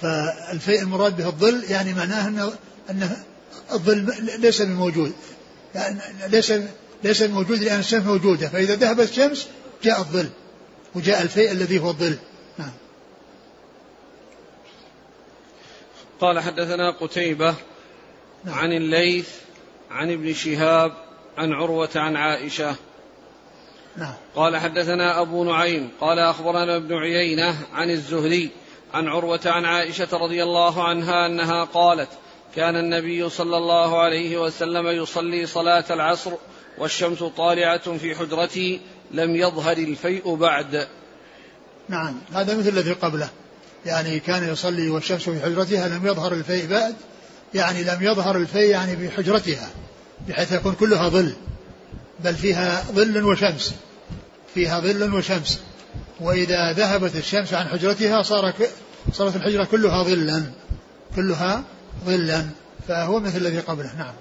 فالفيء المراد به الظل يعني معناه أن أن الظل ليس بموجود. يعني ليس ليس موجود لأن الشمس موجودة. فإذا ذهبت الشمس جاء الظل وجاء الفيء الذي هو الظل. نعم. قال حدثنا قتيبة نعم. عن الليث عن ابن شهاب عن عروة عن عائشة. نعم. قال حدثنا أبو نعيم قال أخبرنا ابن عيينة عن الزهري عن عروة عن عائشة رضي الله عنها أنها قالت كان النبي صلى الله عليه وسلم يصلي صلاة العصر والشمس طالعة في حجرتي لم يظهر الفيء بعد. نعم. هذا مثل الذي قبله. يعني كان يصلي والشمس في حجرتها لم يظهر الفيء بعد. يعني لم يظهر الفيء يعني في حجرتها. بحيث يكون كلها ظل بل فيها ظل وشمس فيها ظل وشمس. وإذا ذهبت الشمس عن حجرتها صار صارت الحجرة كلها ظلا كلها ظلا. فهو مثل الذي قبله. نعم.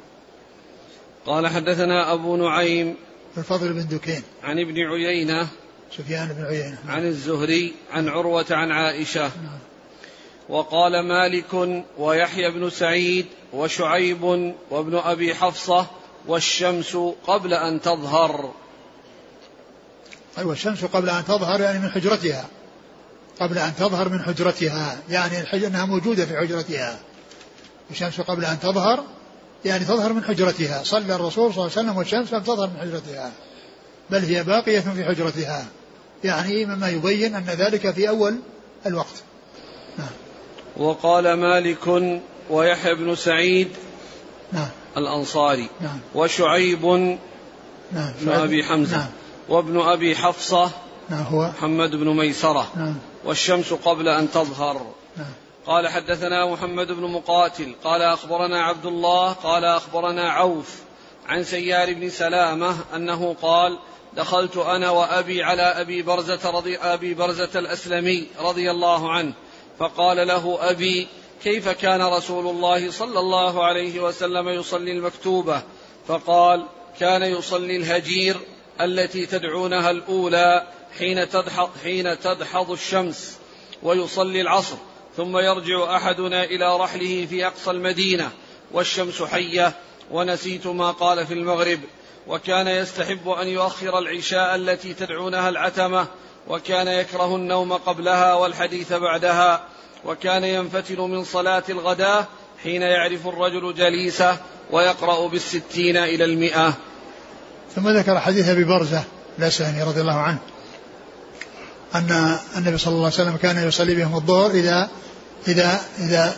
قال حدثنا أبو نعيم الفضل بن دكين. عن ابن عيينة سفيان بن عيينة. نعم. عن الزهري عن عروة عن عائشة. نعم. وقال مالك ويحيى بن سعيد وشعيب وابن أبي حفصة والشمس قبل أن تظهر. أيوه الشمس قبل أن تظهر يعني من حجرتها. قبل أن تظهر من حجرتها يعني الحجر أنها موجودة في حجرتها. الشمس قبل أن تظهر يعني تظهر من حجرتها. صلى الرسول صلى الله عليه وسلم والشمس لم تظهر من حجرتها بل هي باقية في حجرتها. يعني مما يبين أن ذلك في أول الوقت. وقال مالك ويحيى بن سعيد نعم. الأنصاري نعم. وشعيب نعم. بن أبي حمزة نعم. وابن أبي حفصة نعم هو. محمد بن ميسرة. نعم. والشمس قبل أن تظهر. نعم. قال حدثنا محمد بن مقاتل. قال أخبرنا عبد الله قال أخبرنا عوف عن سيار بن سلامة أنه قال دخلت أنا وأبي على أبي برزة رضي أبي برزة الأسلمي رضي الله عنه. فقال له أبي كيف كان رسول الله صلى الله عليه وسلم يصلي المكتوبة؟ فقال كان يصلي الهجير التي تدعونها الأولى حين تدحض, حين تدحض الشمس ويصلي العصر ثم يرجع أحدنا إلى رحله في أقصى المدينة والشمس حية ونسيت ما قال في المغرب وكان يستحب أن يؤخر العشاء التي تدعونها العتمة وكان يكره النوم قبلها والحديث بعدها وكان ينفتل من صلاة الغداة حين يعرف الرجل جليسه ويقرأ بالستين إلى المئة. ثم ذكر حديث أبي برزة الأسلمي رضي الله عنه أن النبي صلى الله عليه وسلم كان يصلي بهم الظهر إذا إذا إذا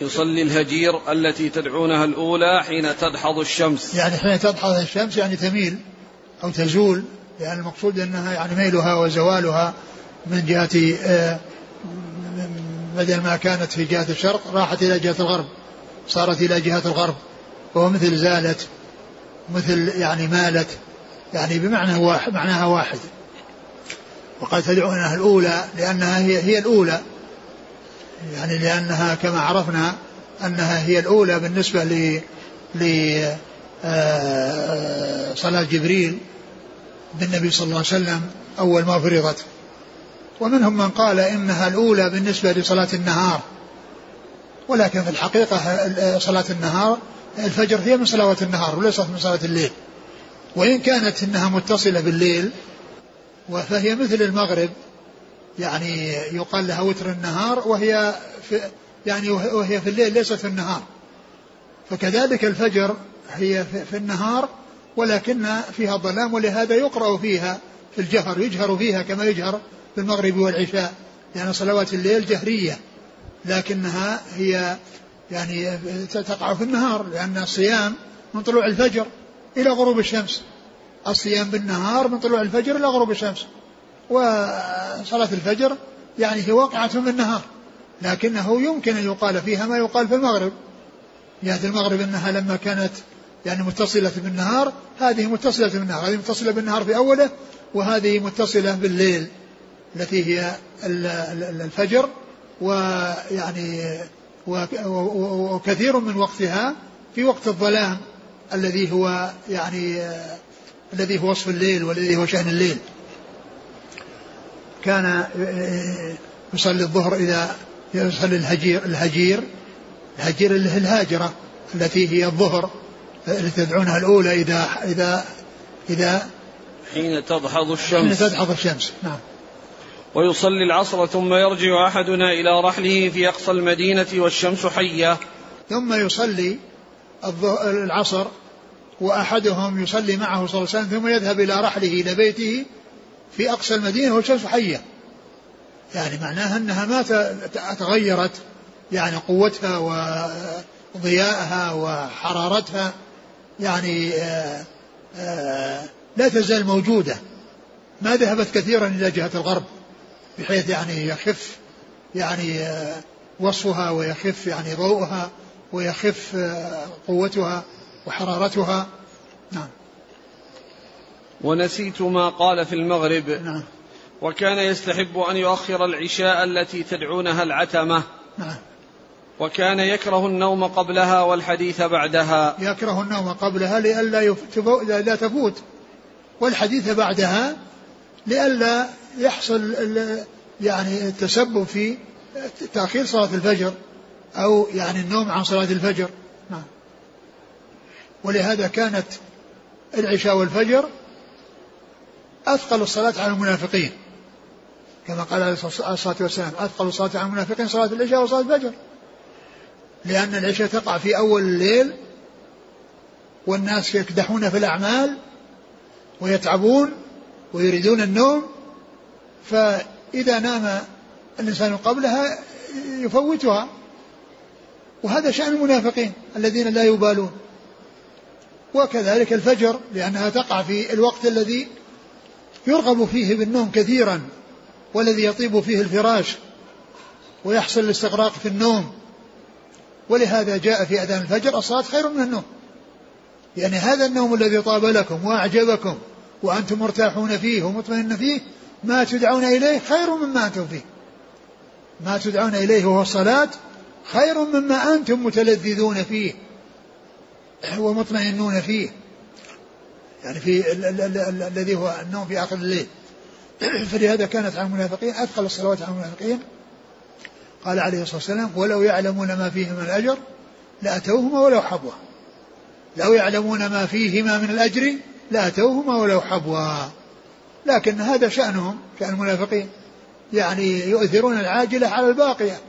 يصلي الهجير التي تدعونها الأولى حين تدحض الشمس. يعني حين تدحض الشمس يعني تميل أو تزول. يعني المقصود أنها يعني ميلها وزوالها من جهة آه، بدل ما كانت في جهة الشرق راحت إلى جهة الغرب صارت إلى جهة الغرب وهو مثل زالت مثل يعني مالت يعني بمعنى واحد معناها واحد. وقد تدعونها الأولى لأنها هي هي الأولى يعني لأنها كما عرفنا أنها هي الأولى بالنسبة ل ل آه، صلاة جبريل بالنبي صلى الله عليه وسلم أول ما فرضت ومنهم من قال إنها الأولى بالنسبة لصلاة النهار. ولكن في الحقيقة صلاة النهار الفجر هي من صلوات النهار وليست من صلاة الليل. وإن كانت إنها متصلة بالليل فهي مثل المغرب يعني يقال لها وتر النهار وهي في يعني وهي في الليل ليست في النهار. فكذلك الفجر هي في النهار ولكن فيها ظلام ولهذا يقرأ فيها في الجهر يجهر فيها كما يجهر في المغرب والعشاء يعني صلوات الليل جهرية لكنها هي يعني تقع في النهار لأن الصيام من طلوع الفجر إلى غروب الشمس. الصيام بالنهار من طلوع الفجر إلى غروب الشمس. وصلاة الفجر يعني هي واقعة بالنهار لكنه يمكن أن يقال فيها ما يقال في المغرب. جهة المغرب أنها لما كانت يعني متصلة بالنهار هذه متصلة بالنهار هذه متصلة بالنهار في أوله وهذه متصلة بالليل التي هي الفجر ويعني وكثير من وقتها في وقت الظلام الذي هو يعني الذي هو وصف الليل والذي هو شأن الليل. كان يصلي الظهر إذا يصلي الهجير الهجير الهجير اللي هي الهاجرة التي هي الظهر. التي تدعونها الأولى إذا إذا إذا حين تدحض الشمس. حين تدحض الشمس. نعم. ويصلي العصر ثم يرجع أحدنا إلى رحله في أقصى المدينة والشمس حية. ثم يصلي العصر وأحدهم يصلي معه صلى الله عليه وسلم ثم يذهب إلى رحله إلى بيته في أقصى المدينة والشمس حية. يعني معناها أنها ما تغيرت. يعني قوتها وضياءها وحرارتها يعني آآ آآ لا تزال موجودة. ما ذهبت كثيرا إلى جهة الغرب بحيث يعني يخف يعني آه، وصفها ويخف يعني ضوءها ويخف آه، قوتها وحرارتها. نعم. ونسيت ما قال في المغرب. نعم. وكان يستحب أن يؤخر العشاء التي تدعونها العتمة. نعم. وكان يكره النوم قبلها والحديث بعدها. يكره النوم قبلها لئلا لا تفوت. والحديث بعدها لئلا يحصل يعني التسبب في تأخير صلاة الفجر أو يعني النوم عن صلاة الفجر. نعم. ولهذا كانت العشاء والفجر أثقل الصلاة على المنافقين. كما قال عليه الصلاة والسلام أثقل الصلاة على المنافقين صلاة العشاء وصلاة الفجر. لأن العشاء تقع في أول الليل والناس يكدحون في الأعمال ويتعبون ويريدون النوم فإذا نام الإنسان قبلها يفوتها. وهذا شأن المنافقين الذين لا يبالون. وكذلك الفجر لأنها تقع في الوقت الذي يرغب فيه بالنوم كثيرا والذي يطيب فيه الفراش ويحصل الاستغراق في النوم. ولهذا جاء في أذان الفجر الصلاة خير من النوم. يعني هذا النوم الذي طاب لكم وأعجبكم وأنتم مرتاحون فيه ومطمئنون فيه ما تدعون إليه خير مما أنتم فيه. ما تدعون إليه وهو الصلاة خير مما أنتم متلذذون فيه ومطمئنون فيه. يعني في الذي هو النوم في آخر الليل. فلهذا كانت على المنافقين أثقل الصلوات على المنافقين. قال عليه الصلاة والسلام ولو يعلمون ما فيه من الأجر لأتوهما ولو حبوا. لو يعلمون ما فيهما من الأجر لأتوهما ولو حبوا. لكن هذا شأنهم شأن المنافقين. يعني يؤثرون العاجلة على الباقية.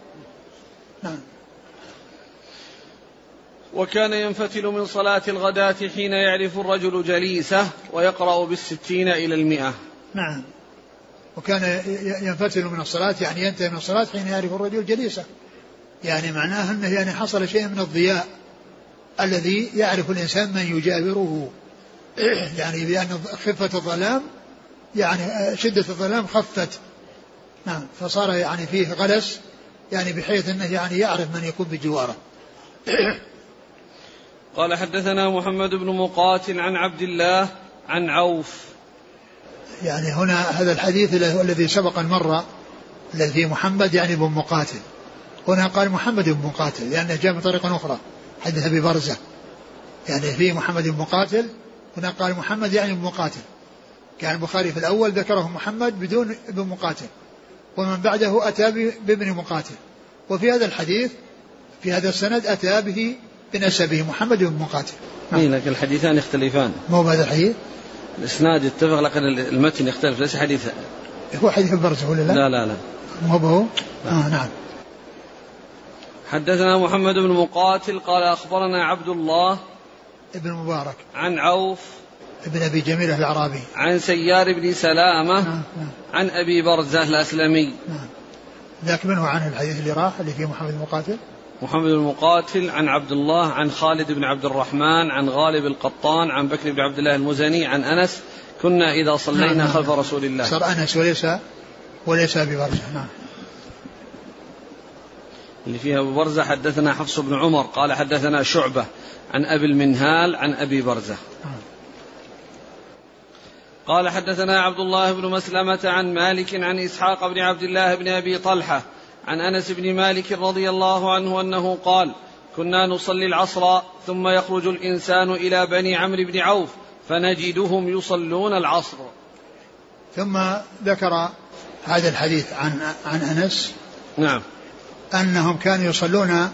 نعم. وكان ينفتل من صلاة الغداة حين يعرف الرجل جليسه ويقرأ بالستين إلى المئة. نعم. وكان ينفتل من الصلاة يعني ينتهي من الصلاة حين يعرف الرجل جليسه. يعني معناه أنه يعني حصل شيء من الضياء الذي يعرف الإنسان من يجاوره يعني بأن خفة الظلام يعني شدة الظلام خفت. نعم فصار يعني فيه غلس يعني بحيث أنه يعني يعرف من يكون بجواره. قال حدثنا محمد بن مقاتل عن عبد الله عن عوف. يعني هنا هذا الحديث الذي سبق المرة الذي فيه محمد يعني بن مقاتل. هنا قال محمد بن مقاتل لأنه جاء من طريقة أخرى حدث أبي برزة يعني فيه محمد بن مقاتل هنا قال محمد يعني بن مقاتل. كان البخاري في الأول ذكره محمد بدون ابن مقاتل. ومن بعده أتى بابن مقاتل. وفي هذا الحديث في هذا السند أتى به بنسبه محمد بن مقاتل. نعم. لكن الحديثان يختلفان. مو بهذا الحديث؟ الإسناد يتفق لكن المتن يختلف. ليس حديث. هو حديث برزة ولا لا؟ لا لا لا. مو هو؟ آه نعم. حدثنا محمد بن مقاتل قال أخبرنا عبد الله ابن مبارك. عن عوف ابن أبي جميل الأعرابي. عن سيار بن سلامة نعم نعم عن أبي برزه الأسلمي. نعم ذاك من هو عنه الحديث اللي راح اللي فيه محمد المقاتل محمد بن المقاتل عن عبد الله عن خالد بن عبد الرحمن عن غالب القطان عن بكر بن عبد الله المزني عن أنس. كنا إذا صلينا نعم خلف رسول الله. صار انس وليس وليس ابي برزه نعم. اللي فيها أبو برزه حدثنا حفص بن عمر قال حدثنا شعبة عن أبي المنهال عن أبي برزه نعم. قال حدثنا عبد الله بن مسلمة عن مالك عن إسحاق بن عبد الله بن أبي طلحة عن أنس بن مالك رضي الله عنه أنه قال كنا نصلي العصر ثم يخرج الإنسان إلى بني عمرو بن عوف فنجدهم يصلون العصر. ثم ذكر هذا الحديث عن عن أنس. نعم. أنهم كانوا يصلون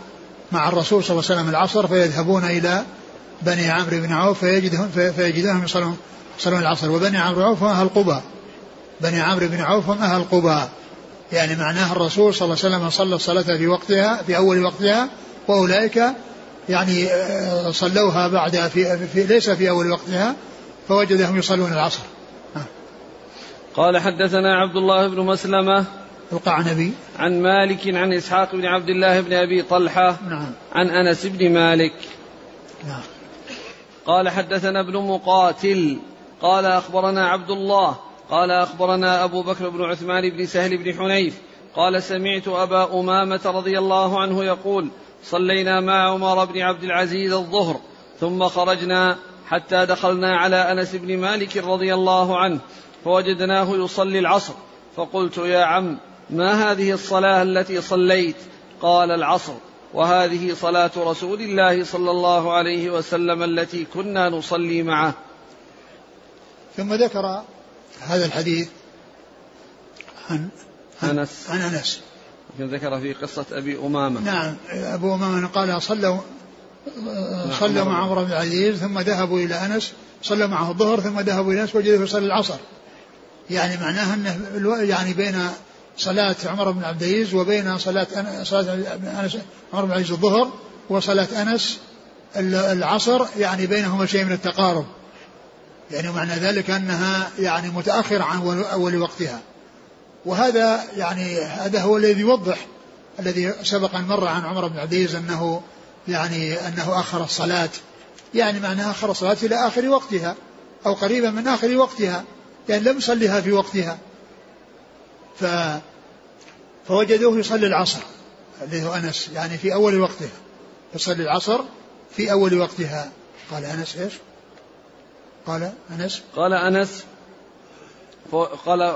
مع الرسول صلى الله عليه وسلم العصر فيذهبون إلى بني عمرو بن عوف فيجدهم فيجدونهم يصلون يصلون العصر. وبني عمرو بن عوف هم أهل قباء. بني عمرو بن عوف هم أهل قباء. يعني معناه الرسول صلى الله عليه وسلم صلى الصلاة في وقتها في أول وقتها وأولئك يعني آه، صلوها بعد في, في ليس في أول وقتها فوجدهم يصلون العصر. قال حدثنا عبد الله بن مسلمة القعنبي. عن مالك عن إسحاق بن عبد الله بن أبي طلحة نعم. عن أنس بن مالك. نعم. قال حدثنا ابن مقاتل قال أخبرنا عبد الله قال أخبرنا أبو بكر بن عثمان بن سهل بن حنيف قال سمعت أبا أمامة رضي الله عنه يقول صلينا مع عمر بن عبد العزيز الظهر ثم خرجنا حتى دخلنا على أنس بن مالك رضي الله عنه فوجدناه يصلي العصر فقلت يا عم ما هذه الصلاة التي صليت؟ قال العصر وهذه صلاة رسول الله صلى الله عليه وسلم التي كنا نصلي معه. ثم ذكر هذا الحديث عن أنس. عن أنس. ذكر في قصة أبي أمامة. نعم أبو أمامة قال صلوا صلوا مع عمر بن العزيز ثم ذهبوا إلى أنس صلوا معه الظهر ثم ذهبوا إلى أنس وجدوا يصلي العصر. يعني معناها أنه يعني بين صلاة عمر بن عبد العزيز وبين صلاة صلاة أنس عمر بن عبد العزيز الظهر وصلاة أنس العصر يعني بينهما شيء من التقارب. يعني معنى ذلك أنها يعني متأخرة عن أول وقتها. وهذا يعني هذا هو الذي يوضح الذي سبق أن مر عن عمر بن عبد العزيز أنه يعني أنه أخر الصلاة. يعني معناها أخر الصلاة إلى آخر وقتها أو قريبا من آخر وقتها. يعني لم يصليها في وقتها. ف فوجدوه يصلي العصر اللي هو أنس يعني في أول وقتها. يصلي العصر في أول وقتها. قال أنس إيش؟ قال أنس؟ قال أنس. قال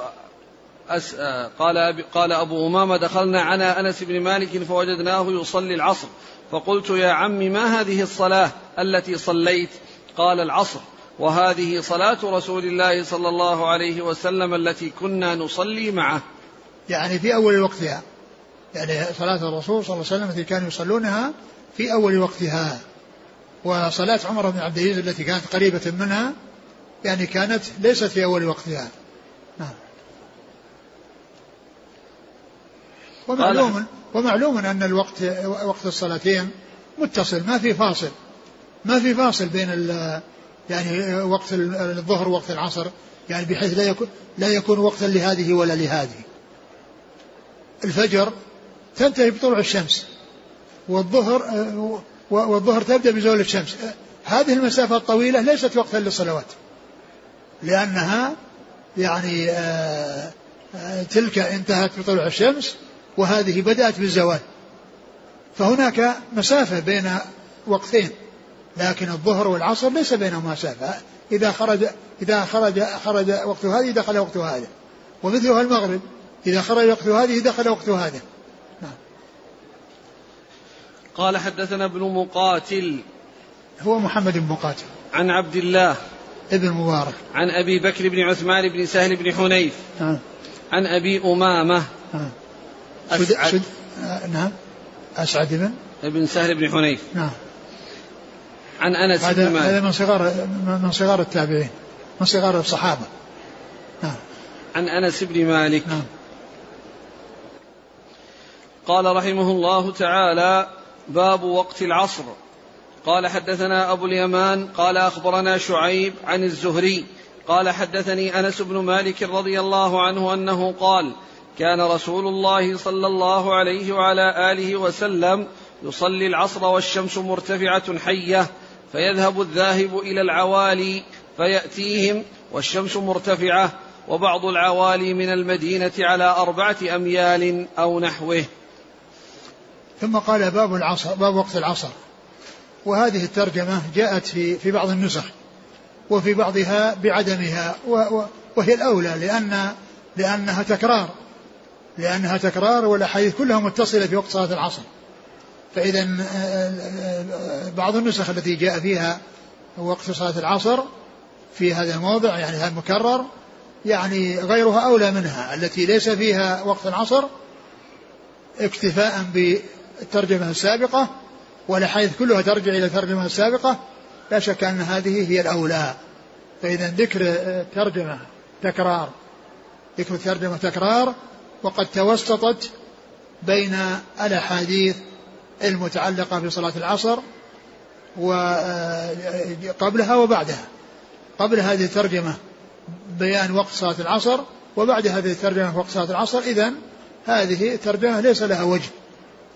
أس قال أبي قال أبو أمامة دخلنا على أنس بن مالك فوجدناه يصلي العصر. فقلت يا عم ما هذه الصلاة التي صليت؟ قال العصر. وهذه صلاة رسول الله صلى الله عليه وسلم التي كنا نصلي معه. يعني في أول وقتها. يعني صلاة الرسول صلى الله عليه وسلم التي كانوا يصلونها في أول وقتها. وصلاة عمر بن عبد العزيز التي كانت قريبة منها يعني كانت ليست في أول وقتها. نعم. ومعلوم ومعلوم أن الوقت وقت الصلاتين متصل ما في فاصل. ما في فاصل بين يعني وقت الظهر ووقت العصر يعني بحيث لا يكون لا يكون وقتا لهذه ولا لهذه. الفجر تنتهي بطلوع الشمس والظهر والظهر تبدأ بزول الشمس. هذه المسافة الطويلة ليست وقتا للصلوات. لأنها يعني آه، آه، تلك انتهت بطلوع الشمس وهذه بدأت بالزوال. فهناك مسافة بين وقتين لكن الظهر والعصر ليس بينهما مسافة. إذا خرج إذا خرج خرج وقت هذه دخل وقت هذا. ومثلها المغرب إذا خرج وقت هذه دخل وقت هذا. قال حدثنا ابن مقاتل هو محمد بن مقاتل. عن عبد الله ابن مبارك عن أبي بكر بن عثمان بن سهل بن حنيف نعم عن أبي أمامة. نعم أسعد. سد آه نعم. أسعد بن؟ ابن سهل بن حنيف. نعم. عن أنس بن مالك. هذا من صغار من صغار التابعين. من صغار الصحابة. نعم. عن أنس بن مالك. نعم. قال رحمه الله تعالى باب وقت العصر. قال حدثنا أبو اليمان قال أخبرنا شعيب عن الزهري قال حدثني أنس بن مالك رضي الله عنه أنه قال كان رسول الله صلى الله عليه وعلى آله وسلم يصلي العصر والشمس مرتفعة حية فيذهب الذاهب إلى العوالي فيأتيهم والشمس مرتفعة وبعض العوالي من المدينة على أربعة أميال أو نحوه. ثم قال باب العصر باب وقت العصر. وهذه الترجمة جاءت في في بعض النسخ وفي بعضها بعدمها وهي الأولى لأن لأنها تكرار لأنها تكرار والأحاديث كلها متصلة في وقت صلاة العصر. فإذا بعض النسخ التي جاء فيها وقت صلاة العصر في هذا الموضع يعني هذا المكرر يعني غيرها أولى منها التي ليس فيها وقت العصر اكتفاء الترجمة السابقة والأحاديث كلها ترجع إلى الترجمة السابقة لا شك أن هذه هي الأولى. فإذا ذكر الترجمة تكرار ذكر الترجمة تكرار وقد توسطت بين الأحاديث المتعلقة بصلاة العصر وقبلها وبعدها. قبل هذه الترجمة بيان وقت صلاة العصر وبعد هذه الترجمة وقت صلاة العصر إذا هذه الترجمة ليس لها وجه.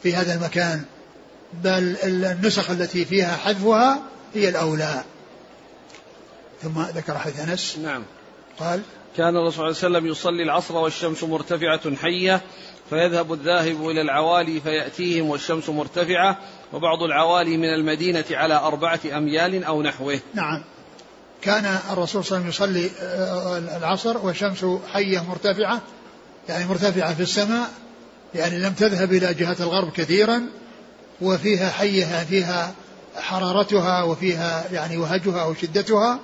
في هذا المكان بل النسخ التي فيها حذفها هي الأولى. ثم ذكر حديث أنس. نعم. قال كان الرسول صلى الله عليه وسلم يصلي العصر والشمس مرتفعة حية فيذهب الذاهب إلى العوالي فيأتيهم والشمس مرتفعة وبعض العوالي من المدينة على أربعة أميال أو نحوه. نعم. كان الرسول صلى الله عليه وسلم يصلي آه، العصر والشمس حية مرتفعة يعني مرتفعة في السماء يعني لم تذهب إلى جهة الغرب كثيرا وفيها حيها فيها حرارتها وفيها يعني وهجها وشدتها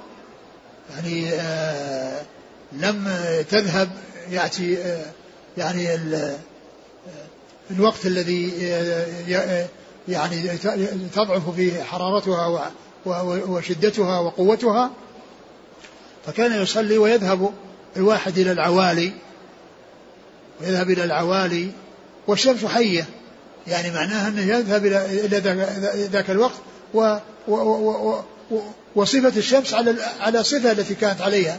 يعني آه لم تذهب يأتي آه يعني الوقت الذي آه، يعني تضعف فيه حرارتها وشدتها وقوتها. فكان يصلي ويذهب الواحد إلى العوالي ويذهب إلى العوالي والشمس حية. يعني معناها أنه يذهب إلى ذاك الوقت و و و و وصفة الشمس على على الصفة التي كانت عليها.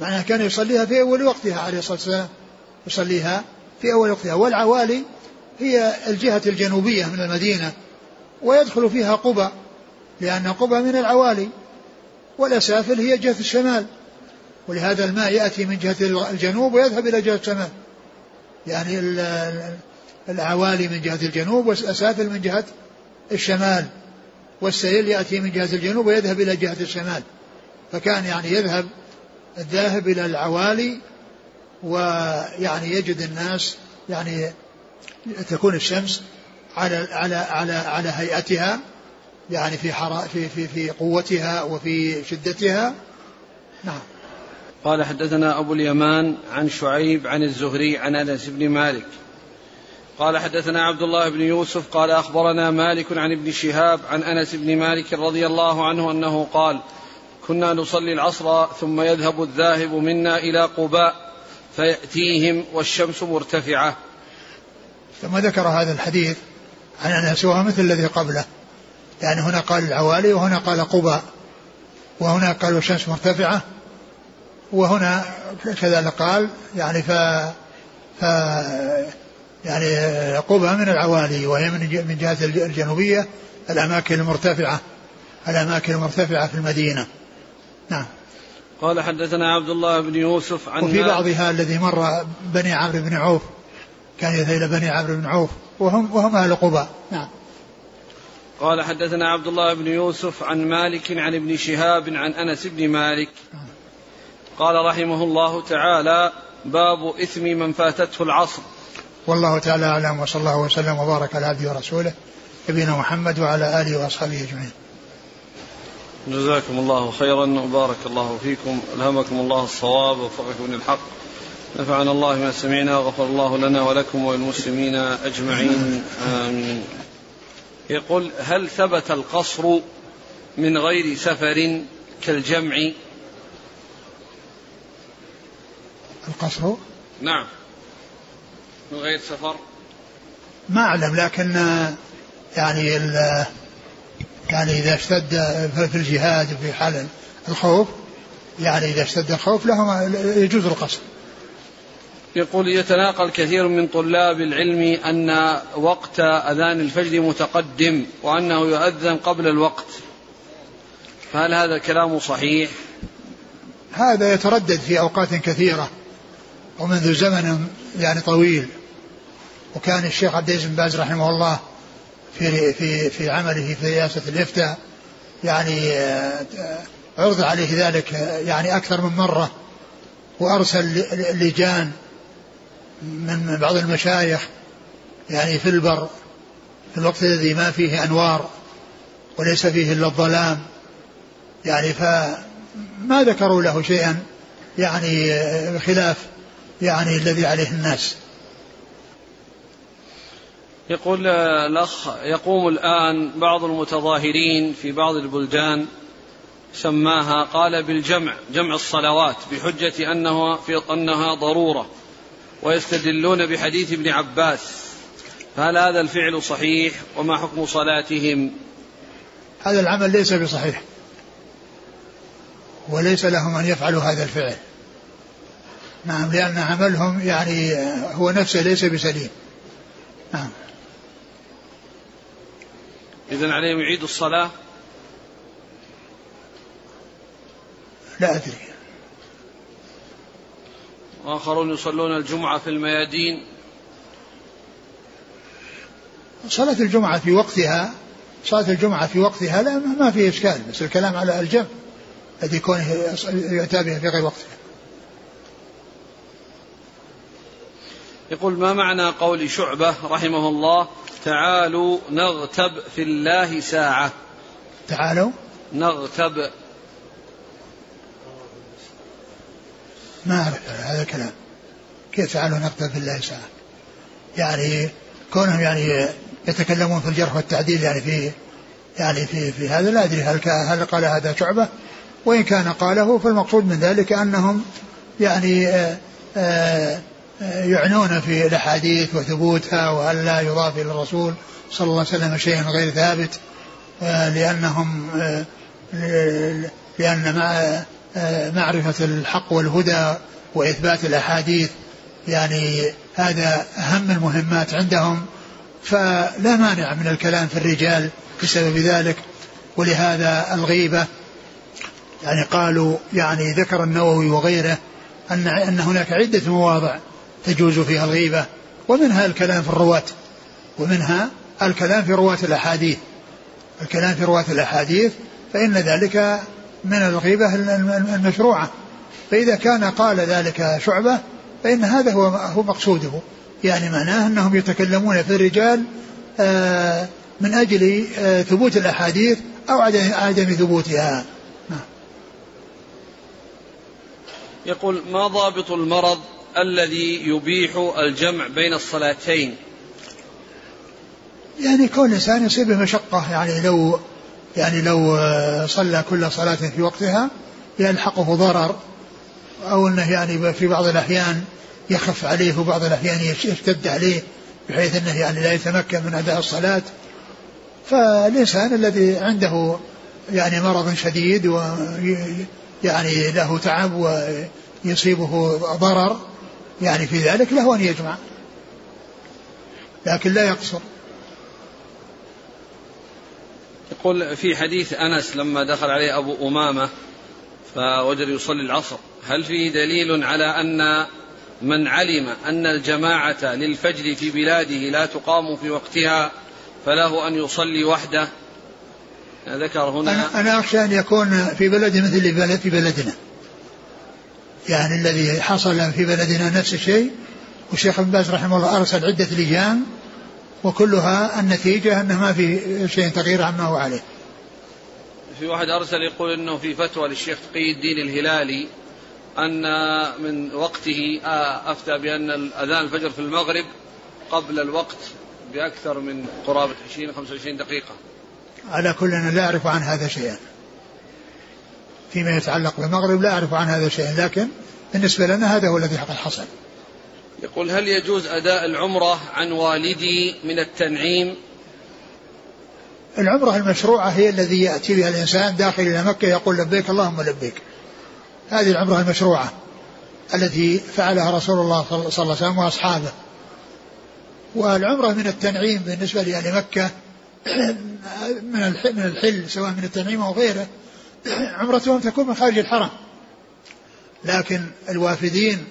معناها كان يصليها في أول وقتها عليه الصلاة والسلام. يصليها في أول وقتها. والعوالي هي الجهة الجنوبية من المدينة ويدخل فيها قبى لأن قبى من العوالي والأسافل هي جهة الشمال. ولهذا الماء يأتي من جهة الجنوب ويذهب إلى جهة الشمال. يعني العوالي من جهة الجنوب والأسافل من جهة الشمال والسيل يأتي من جهة الجنوب ويذهب إلى جهة الشمال. فكان يعني يذهب الذاهب إلى العوالي ويعني يجد الناس يعني تكون الشمس على على على على هيئتها يعني في حرا في في في قوتها وفي شدتها. نعم. قال حدثنا أبو اليمان عن شعيب عن الزهري عن أنس بن مالك. قال حدثنا عبد الله بن يوسف قال أخبرنا مالك عن ابن شهاب عن أنس بن مالك رضي الله عنه أنه قال كنا نصلي العصر ثم يذهب الذاهب منا إلى قباء فيأتيهم والشمس مرتفعة. ثم ذكر هذا الحديث عن أنس وهو مثل الذي قبله يعني هنا قال العوالي وهنا قال قبى وهنا قال الشمس مرتفعة وهنا كذلك قال يعني ف ف يعني قبى من العوالي وهي من من جهة الجنوبية الأماكن المرتفعة الأماكن المرتفعة في المدينة. نعم. قال حدثنا عبد الله بن يوسف عن وفي بعضها الذي مر بني عمرو بن عوف كان يذهب بني عمرو بن عوف وهم وهم أهل قباء. نعم. قال حدثنا عبد الله بن يوسف عن مالك عن ابن شهاب عن أنس بن مالك. قال رحمه الله تعالى باب إثم من فاتته العصر. والله تعالى أعلم وصلى الله وسلم وبارك على عبده ورسوله نبينا محمد وعلى آله وأصحابه أجمعين. جزاكم الله خيرا وبارك الله فيكم. ألهمكم الله الصواب ووفقكم للحق. نفعنا الله ما سمعنا وغفر الله لنا ولكم وللمسلمين أجمعين. آمين. يقول هل ثبت القصر من غير سفر كالجمع؟ القصر؟ نعم. من غير سفر؟ ما أعلم لكن يعني يعني إذا اشتد في الجهاد في حال الخوف يعني إذا اشتد الخوف لهم يجوز القصر. يقول يتناقل كثير من طلاب العلم أن وقت أذان الفجر متقدم وأنه يؤذن قبل الوقت. فهل هذا الكلام صحيح؟ هذا يتردد في أوقات كثيرة ومنذ زمن يعني طويل. وكان الشيخ عبد العزيز بن باز رحمه الله في في في عمله في رئاسة الإفتاء يعني آه، عرض عليه ذلك يعني أكثر من مرة وأرسل لجان من بعض المشايخ يعني في البر في الوقت الذي ما فيه أنوار وليس فيه إلا الظلام يعني فما ذكروا له شيئا يعني بخلاف يعني الذي عليه الناس. يقول الأخ يقوم الآن بعض المتظاهرين في بعض البلدان سماها قال بالجمع جمع الصلوات بحجة أنه في أنها ضرورة ويستدلون بحديث ابن عباس فهل هذا الفعل صحيح؟ وما حكم صلاتهم؟ هذا العمل ليس بصحيح وليس لهم أن يفعلوا هذا الفعل نعم لأن عملهم يعني هو نفسه ليس بسليم نعم. إذن عليهم يعيدوا الصلاة؟ لا أدري. وآخرون يصلون الجمعة في الميادين. صلاة الجمعة في وقتها صلاة الجمعة في وقتها لا ما في إشكال بس الكلام على الجمع الذي يكون يؤتى به في غير وقتها. يقول ما معنى قول شعبة رحمه الله؟ تعالوا نغتب في الله ساعة. تعالوا. نغتب. ما أعرف هذا الكلام. كيف تعالوا نقتل في الله ساعة؟ يعني كونهم يعني يتكلمون في الجرح والتعديل يعني في يعني في في هذا لا أدري هل هل قال هذا شعبة. وإن كان قاله فالمقصود من ذلك أنهم يعني آآ آه، آآ آه، يعنون في الأحاديث وثبوتها وأن لا يضاف إلى الرسول صلى الله عليه وسلم شيء غير ثابت آه، لأنهم لأن مع معرفة الحق والهدى وإثبات الأحاديث يعني هذا أهم المهمات عندهم فلا مانع من الكلام في الرجال بسبب ذلك ولهذا الغيبة يعني قالوا يعني ذكر النووي وغيره أن أن هناك عدة مواضع تجوز فيها الغيبة ومنها الكلام في الرواة ومنها الكلام في رواة الأحاديث. الكلام في رواة الأحاديث فإن ذلك من الغيبة المشروعة. فإذا كان قال ذلك شعبة فإن هذا هو هو مقصوده. يعني معناه أنهم يتكلمون في الرجال آه، من أجل آه، ثبوت الأحاديث أو عدم ثبوتها. نعم. يقول ما ضابط المرض الذي يبيح الجمع بين الصلاتين. يعني كون الإنسان يصيبه مشقة يعني لو يعني لو آه، صلى كل صلاة في وقتها يلحقه ضرر أو أنه يعني في بعض الأحيان يخف عليه وبعض الأحيان يشتد عليه بحيث أنه يعني لا يتمكن من أداء الصلاة. فالإنسان الذي عنده يعني مرض شديد ويعني له تعب ويصيبه ضرر يعني في ذلك له أن يجمع. لكن لا يقصر. يقول في حديث أنس لما دخل عليه أبو أمامة فوجد يصلي العصر. هل فيه دليل على أن من علم أن الجماعة للفجر في بلاده لا تقام في وقتها فله أن يصلي وحده؟ ذكر هنا أنا, أنا أخشى أن يكون في بلد مثل في بلدنا. يعني الذي حصل في بلدنا نفس الشيء والشيخ ابن باز رحمه الله أرسل عدة لجان وكلها النتيجة أنه ما في شيء تغيير عما هو عليه. في واحد أرسل يقول أنه في فتوى للشيخ تقي الدين الهلالي أن من وقته آه، أفتى بأن أذان الفجر في المغرب قبل الوقت بأكثر من قرابة 20 25 دقيقة. على كل أنا لا أعرف عن هذا شيئا. فيما يتعلق بالمغرب لا أعرف عن هذا شيئا لكن بالنسبة لنا هذا هو الذي حصل. يقول هل يجوز أداء العمرة عن والدي من التنعيم؟ العمرة المشروعة هي الذي يأتي بها الإنسان داخل إلى مكة يقول لبيك اللهم لبيك. هذه العمرة المشروعة التي فعلها رسول الله صلى الله عليه وسلم وأصحابه. والعمرة من التنعيم بالنسبة لأهل مكة من من الحل سواء من التنعيم أو غيره عمرتهم تكون من خارج الحرم. لكن الوافدين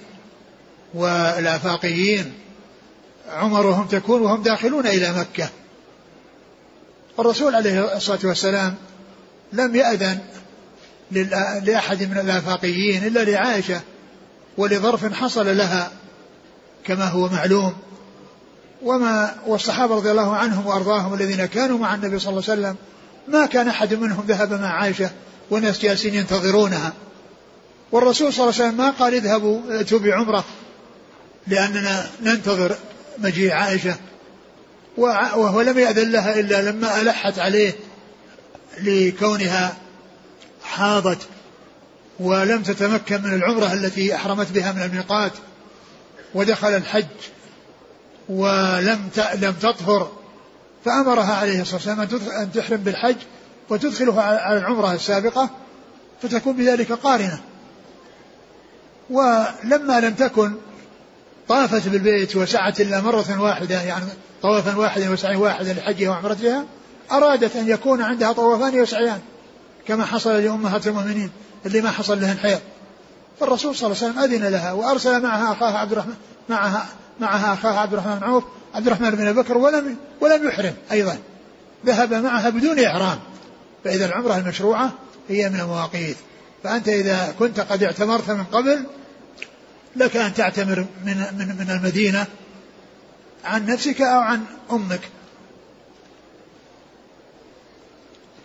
والآفاقيين عمرهم تكون وهم داخلون إلى مكة. الرسول عليه الصلاة والسلام لم يأذن لأحد من الآفاقيين إلا لعائشة ولظرف حصل لها كما هو معلوم. وما والصحابة رضي الله عنهم وأرضاهم الذين كانوا مع النبي صلى الله عليه وسلم ما كان أحد منهم ذهب مع عائشة والناس جالسين ينتظرونها. والرسول صلى الله عليه وسلم ما قال اذهبوا ائتوا بعمرة لأننا ننتظر مجيء عائشة. وهو لم يأذن لها إلا لما ألحت عليه لكونها حاضت ولم تتمكن من العمرة التي أحرمت بها من الميقات ودخل الحج ولم لم تطهر. فأمرها عليه الصلاة والسلام أن تحرم بالحج وتدخله على العمرة السابقة فتكون بذلك قارنة. ولما لم تكن طافت بالبيت وسعت إلا مرة واحدة يعني طوافا واحدا وسعي واحدا لحجها وعمرتها أرادت أن يكون عندها طوافان وسعيان كما حصل لأمهات المؤمنين اللي ما حصل لهن حيض. فالرسول صلى الله عليه وسلم أذن لها وأرسل معها أخاها عبد الرحمن معها معها أخاها عبد الرحمن بن عوف عبد الرحمن بن بكر ولم ولم يحرم أيضا. ذهب معها بدون إحرام فإذا العمرة المشروعة هي من المواقيت. فأنت إذا كنت قد اعتمرت من قبل لك أن تعتمر من من من المدينة عن نفسك أو عن أمك.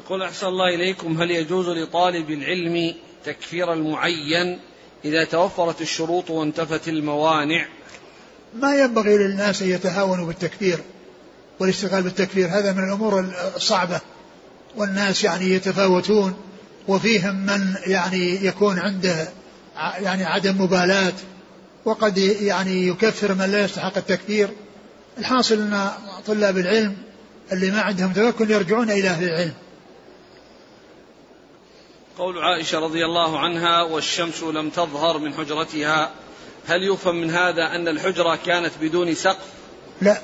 يقول أحسن الله إليكم هل يجوز لطالب العلم تكفير المعين إذا توفرت الشروط وانتفت الموانع؟ ما ينبغي للناس أن يتهاونوا بالتكفير والاشتغال بالتكفير هذا من الأمور الصعبة. والناس يعني يتفاوتون وفيهم من يعني يكون عنده يعني عدم مبالاة. وقد يعني يكفر من لا يستحق التكفير الحاصل أن طلاب العلم اللي ما عندهم توكل يرجعون إلى أهل العلم. قول عائشة رضي الله عنها والشمس لم تظهر من حجرتها. هل يفهم من هذا أن الحجرة كانت بدون سقف؟ لا.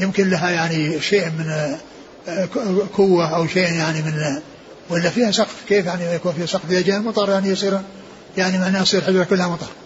يمكن لها يعني شيء من قوة أو شيء يعني من ولا فيها سقف. كيف يعني يكون فيها سقف؟ إذا جاء المطر يعني يصير يعني معناه يصير الحجرة كلها مطر.